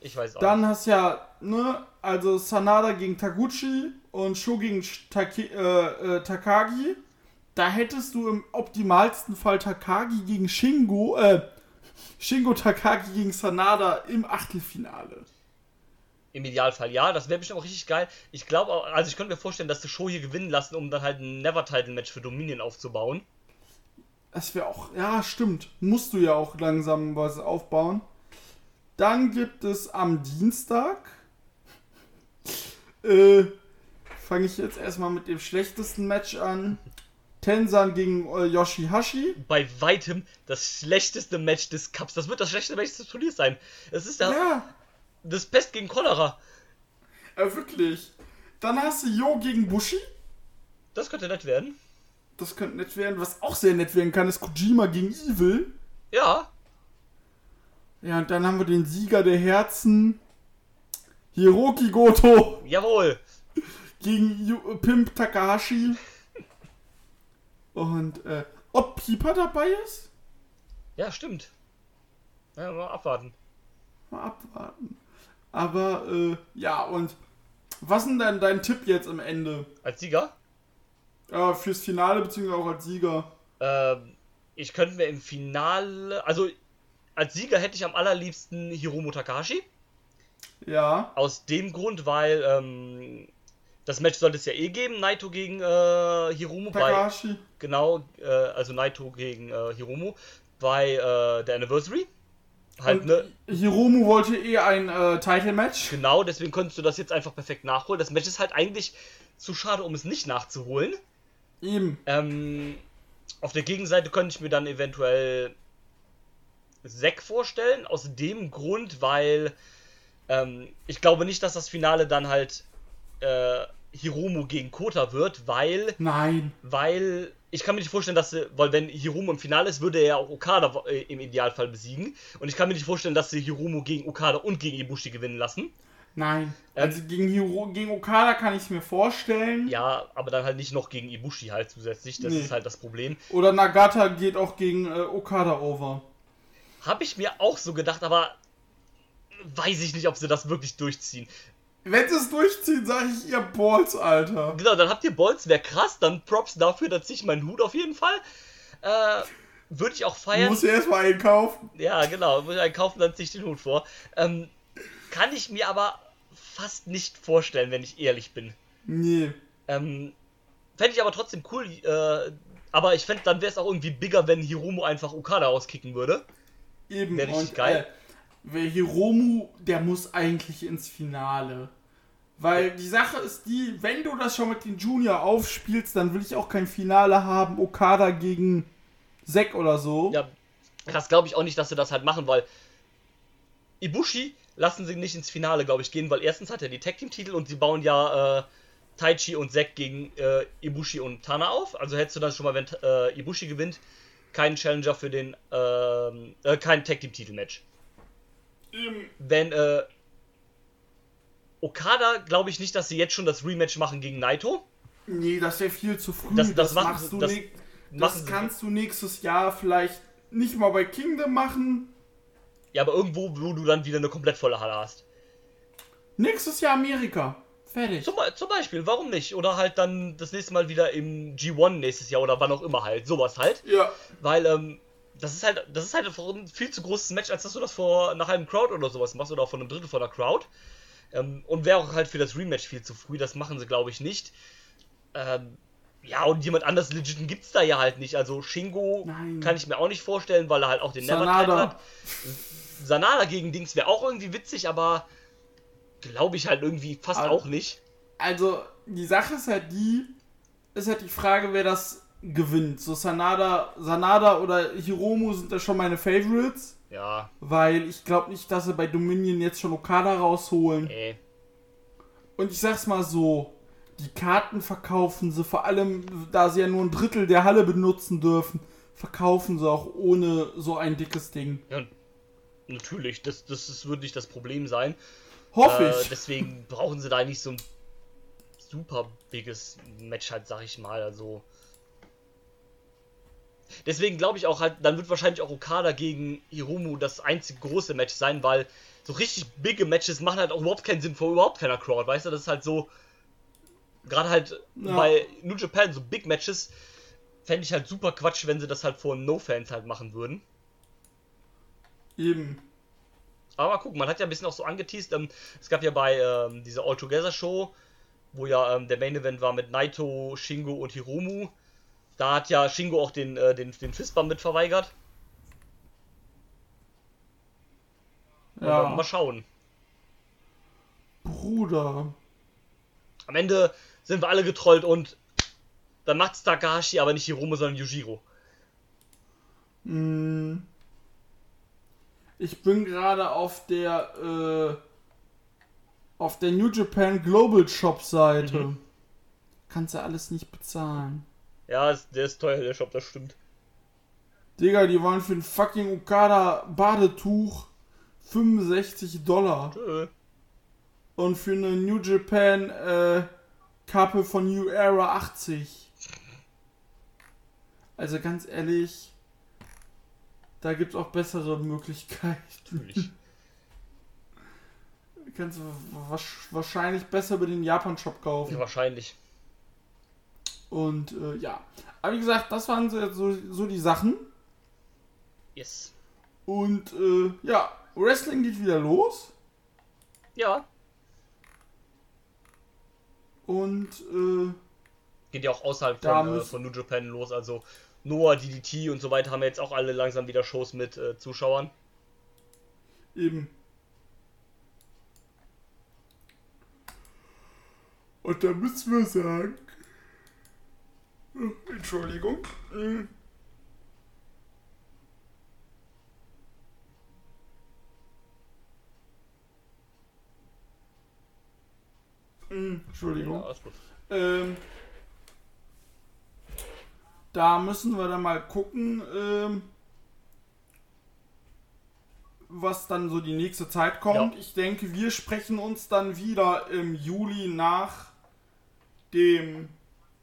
ich weiß auch Dann nicht. hast ja, ne, also Sanada gegen Taguchi und Sho gegen Taki, äh, äh, Takagi. Da hättest du im optimalsten Fall Takagi gegen Shingo, äh, Shingo Takagi gegen Sanada im Achtelfinale. Im Idealfall ja, das wäre bestimmt auch richtig geil. Ich glaube auch, also ich könnte mir vorstellen, dass die Show hier gewinnen lassen, um dann halt ein Never-Title-Match für Dominion aufzubauen. Das wäre auch, ja, stimmt. Musst du ja auch langsam was aufbauen. Dann gibt es am Dienstag, äh, fange ich jetzt erstmal mit dem schlechtesten Match an. Tensan gegen äh, Yoshihashi. Bei weitem das schlechteste Match des Cups. Das wird das schlechteste Match des Turniers sein. Es ist ja, Ja, das Pest gegen Cholera. äh, wirklich. Dann hast du Yo gegen Bushi. Das könnte nett werden. Das könnte nett werden. Was auch sehr nett werden kann, ist Kojima gegen Evil. Ja, Ja, und dann haben wir den Sieger der Herzen. Hiroki Goto jawohl. gegen Yu Pimp Takahashi. Und äh, ob Pieper dabei ist? Ja, stimmt. Ja, mal abwarten. Mal abwarten. Aber äh, ja, und was ist denn dein, dein Tipp jetzt am Ende? Als Sieger? Äh, fürs Finale, beziehungsweise auch als Sieger. Ähm, ich könnte mir im Finale, also als Sieger hätte ich am allerliebsten Hiromu Takahashi. Ja. Aus dem Grund, weil ähm, das Match sollte es ja eh geben, Naito gegen äh, Hiromu bei Takahashi. genau, äh, also Naito gegen äh, Hiromu bei äh, der Anniversary. Halt, ne? Hiromu wollte eh ein äh, Title-Match. Genau, deswegen konntest du das jetzt einfach perfekt nachholen. Das Match ist halt eigentlich zu schade, um es nicht nachzuholen. Eben. Ähm, auf der Gegenseite könnte ich mir dann eventuell Zack vorstellen, aus dem Grund, weil ähm, ich glaube nicht, dass das Finale dann halt äh, Hiromu gegen Kota wird, weil, Nein. weil ich kann mir nicht vorstellen, dass sie, weil wenn Hiromu im Finale ist, würde er ja auch Okada äh, im Idealfall besiegen und ich kann mir nicht vorstellen, dass sie Hiromu gegen Okada und gegen Ibushi gewinnen lassen. Nein. Ähm, Also gegen, Hiro gegen Okada kann ich mir vorstellen. Ja, aber dann halt nicht noch gegen Ibushi halt zusätzlich, das Nee. ist halt das Problem. Oder Nagata geht auch gegen äh, Okada over. Habe ich mir auch so gedacht, aber weiß ich nicht, ob sie das wirklich durchziehen. Wenn sie es durchziehen, sage ich ihr Balls, Alter. Genau, dann habt ihr Bolz, wäre krass, dann Props dafür, da ziehe ich meinen Hut auf jeden Fall. Äh, würde ich auch Du feiern. musst ja erstmal einkaufen. Ja, genau, muss ich einen kaufen, dann ziehe ich den Hut vor. Ähm, kann ich mir aber fast nicht vorstellen, wenn ich ehrlich bin. Nee. Ähm, Fände ich aber trotzdem cool, äh, aber ich fände, dann wäre es auch irgendwie bigger, wenn Hiromu einfach Okada auskicken würde. Eben. Wär richtig und, geil. Äh, wer Hiromu, der muss eigentlich ins Finale. Weil die Sache ist die, wenn du das schon mit den Junior aufspielst, dann will ich auch kein Finale haben, Okada gegen Zack oder so. Ja, das glaube ich auch nicht, dass sie das halt machen, weil Ibushi lassen sie nicht ins Finale, glaube ich, gehen, weil erstens hat er die Tag Team Titel und sie bauen ja äh, Taichi und Zack gegen äh, Ibushi und Tana auf. Also hättest du dann schon mal, wenn äh, Ibushi gewinnt, keinen Challenger für den, ähm, äh, kein Tag Team Titel Match. Eben. Wenn äh, Okada, glaube ich nicht, dass sie jetzt schon das Rematch machen gegen Naito. Nee, das wäre viel zu früh. Das- das machen machst du das nicht. Das kannst du nächstes Jahr vielleicht nicht mal bei Kingdom machen. Ja, aber irgendwo, wo du dann wieder eine komplett volle Halle hast. Nächstes Jahr Amerika. Fertig. Zum, zum Beispiel, warum nicht? Oder halt dann das nächste Mal wieder im G1 nächstes Jahr oder wann auch immer halt. Sowas halt. Ja. Weil, ähm, das ist halt, das ist halt ein viel zu großes Match, als dass du das vor einer halben Crowd oder sowas machst oder auch von einem Drittel von der Crowd. Ähm, und wäre auch halt für das Rematch viel zu früh, das machen sie, glaube ich, nicht. Ähm, ja, und jemand anders legiten gibt's da ja halt nicht. Also Shingo Nein. kann ich mir auch nicht vorstellen, weil er halt auch den Never hat. Sanada gegen Dings wäre auch irgendwie witzig, aber glaube ich halt irgendwie fast Aber- auch nicht. Also, die Sache ist halt die, ist halt die Frage, wer das gewinnt. So Sanada, Sanada oder Hiromu sind da schon meine Favorites, Ja, weil ich glaube nicht, dass sie bei Dominion jetzt schon Okada rausholen. ey. Und ich sag's mal so, die Karten verkaufen sie, vor allem da sie ja nur ein Drittel der Halle benutzen dürfen, verkaufen sie auch ohne so ein dickes Ding. Ja, natürlich, das, das, das wird nicht das Problem sein. Hoffe Äh, ich. deswegen brauchen sie da nicht so ein super biges Match halt, sag ich mal. Also. Deswegen glaube ich auch halt, dann wird wahrscheinlich auch Okada gegen Hiromu das einzige große Match sein, weil so richtig bigge Matches machen halt auch überhaupt keinen Sinn vor überhaupt keiner Crowd, weißt du? Das ist halt so. Gerade halt Ja. bei New Japan, so Big Matches, fände ich halt super Quatsch, wenn sie das halt vor No-Fans halt machen würden. Eben. Aber guck, man hat ja ein bisschen auch so angeteased. Ähm, es gab ja bei ähm, dieser All Together Show, wo ja ähm, der Main Event war mit Naito, Shingo und Hiromu. Da hat ja Shingo auch den, äh, den, den Fistbump mit verweigert. Aber Mal Ja. schauen. Bruder. Am Ende sind wir alle getrollt und dann macht's Takahashi, aber nicht Hiromu, sondern Yujiro. Mm. Ich bin gerade auf der äh, auf der New Japan Global Shop Seite. Mhm. Kannst du alles nicht bezahlen. Ja, der ist teuer, der Shop, das stimmt. Digga, die wollen für ein fucking Okada Badetuch 65 Dollar. Tschö. Und für eine New Japan äh, Kappe von New Era 80. Also ganz ehrlich, da gibt's auch bessere Möglichkeiten. Natürlich. Kannst du wahrscheinlich besser über den Japan-Shop kaufen. Ja, wahrscheinlich. Und äh, ja. Aber wie gesagt, das waren so, so, die Sachen. Yes. Und äh, ja, Wrestling geht wieder los. Ja. Und äh, Geht ja auch außerhalb von, äh, von New Japan los. Also Noah, DDT und so weiter haben ja jetzt auch alle langsam wieder Shows mit äh, Zuschauern. eben. Und da müssen wir sagen. Entschuldigung. Mm. Mm, Entschuldigung. Ähm, da müssen wir dann mal gucken, ähm, was dann so die nächste Zeit kommt. Ja. Ich denke, wir sprechen uns dann wieder im Juli nach dem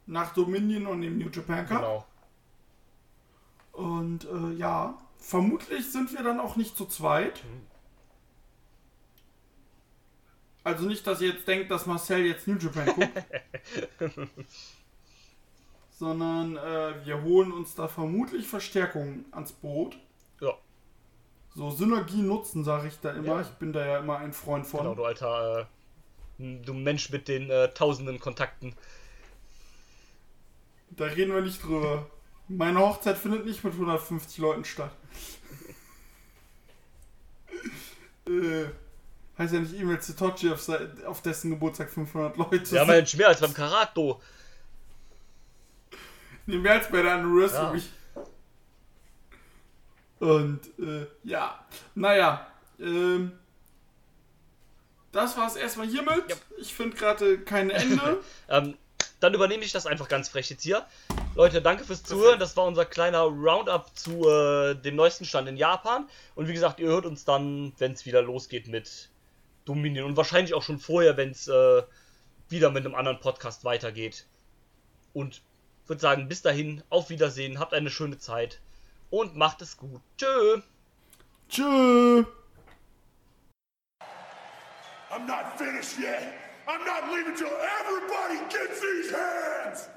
nach Dominion und dem New Japan Cup. Genau. Und äh, ja, vermutlich sind wir dann auch nicht zu zweit. Also nicht, dass ihr jetzt denkt, dass Marcel jetzt New Japan guckt. sondern äh, wir holen uns da vermutlich Verstärkung ans Boot. Ja, So Synergie nutzen, sage ich da immer. Ja. Ich bin da ja immer ein Freund von. genau, du alter, äh, du Mensch mit den äh, tausenden Kontakten. Da reden wir nicht drüber. Meine Hochzeit findet nicht mit 150 Leuten statt. äh, heißt ja nicht Emil Zitochi auf, auf dessen Geburtstag 500 Leute ja nicht mehr als beim Karato. Nee, mehr als bei der Anniversary. Und, äh, ja. Naja, ähm, das war's erstmal hiermit. Ja. Ich finde gerade kein Ende. Ähm, dann übernehme ich das einfach ganz frech jetzt hier. Leute, danke fürs Zuhören. Das war unser kleiner Roundup zu äh, dem neuesten Stand in Japan. Und wie gesagt, ihr hört uns dann, wenn es wieder losgeht mit Dominion. Und wahrscheinlich auch schon vorher, wenn es äh, wieder mit einem anderen Podcast weitergeht. Und würde sagen, bis dahin, auf Wiedersehen, habt eine schöne Zeit und macht es gut. Tschö! Tschö. I'm not finished yet. I'm not leaving till everybody gets these hands!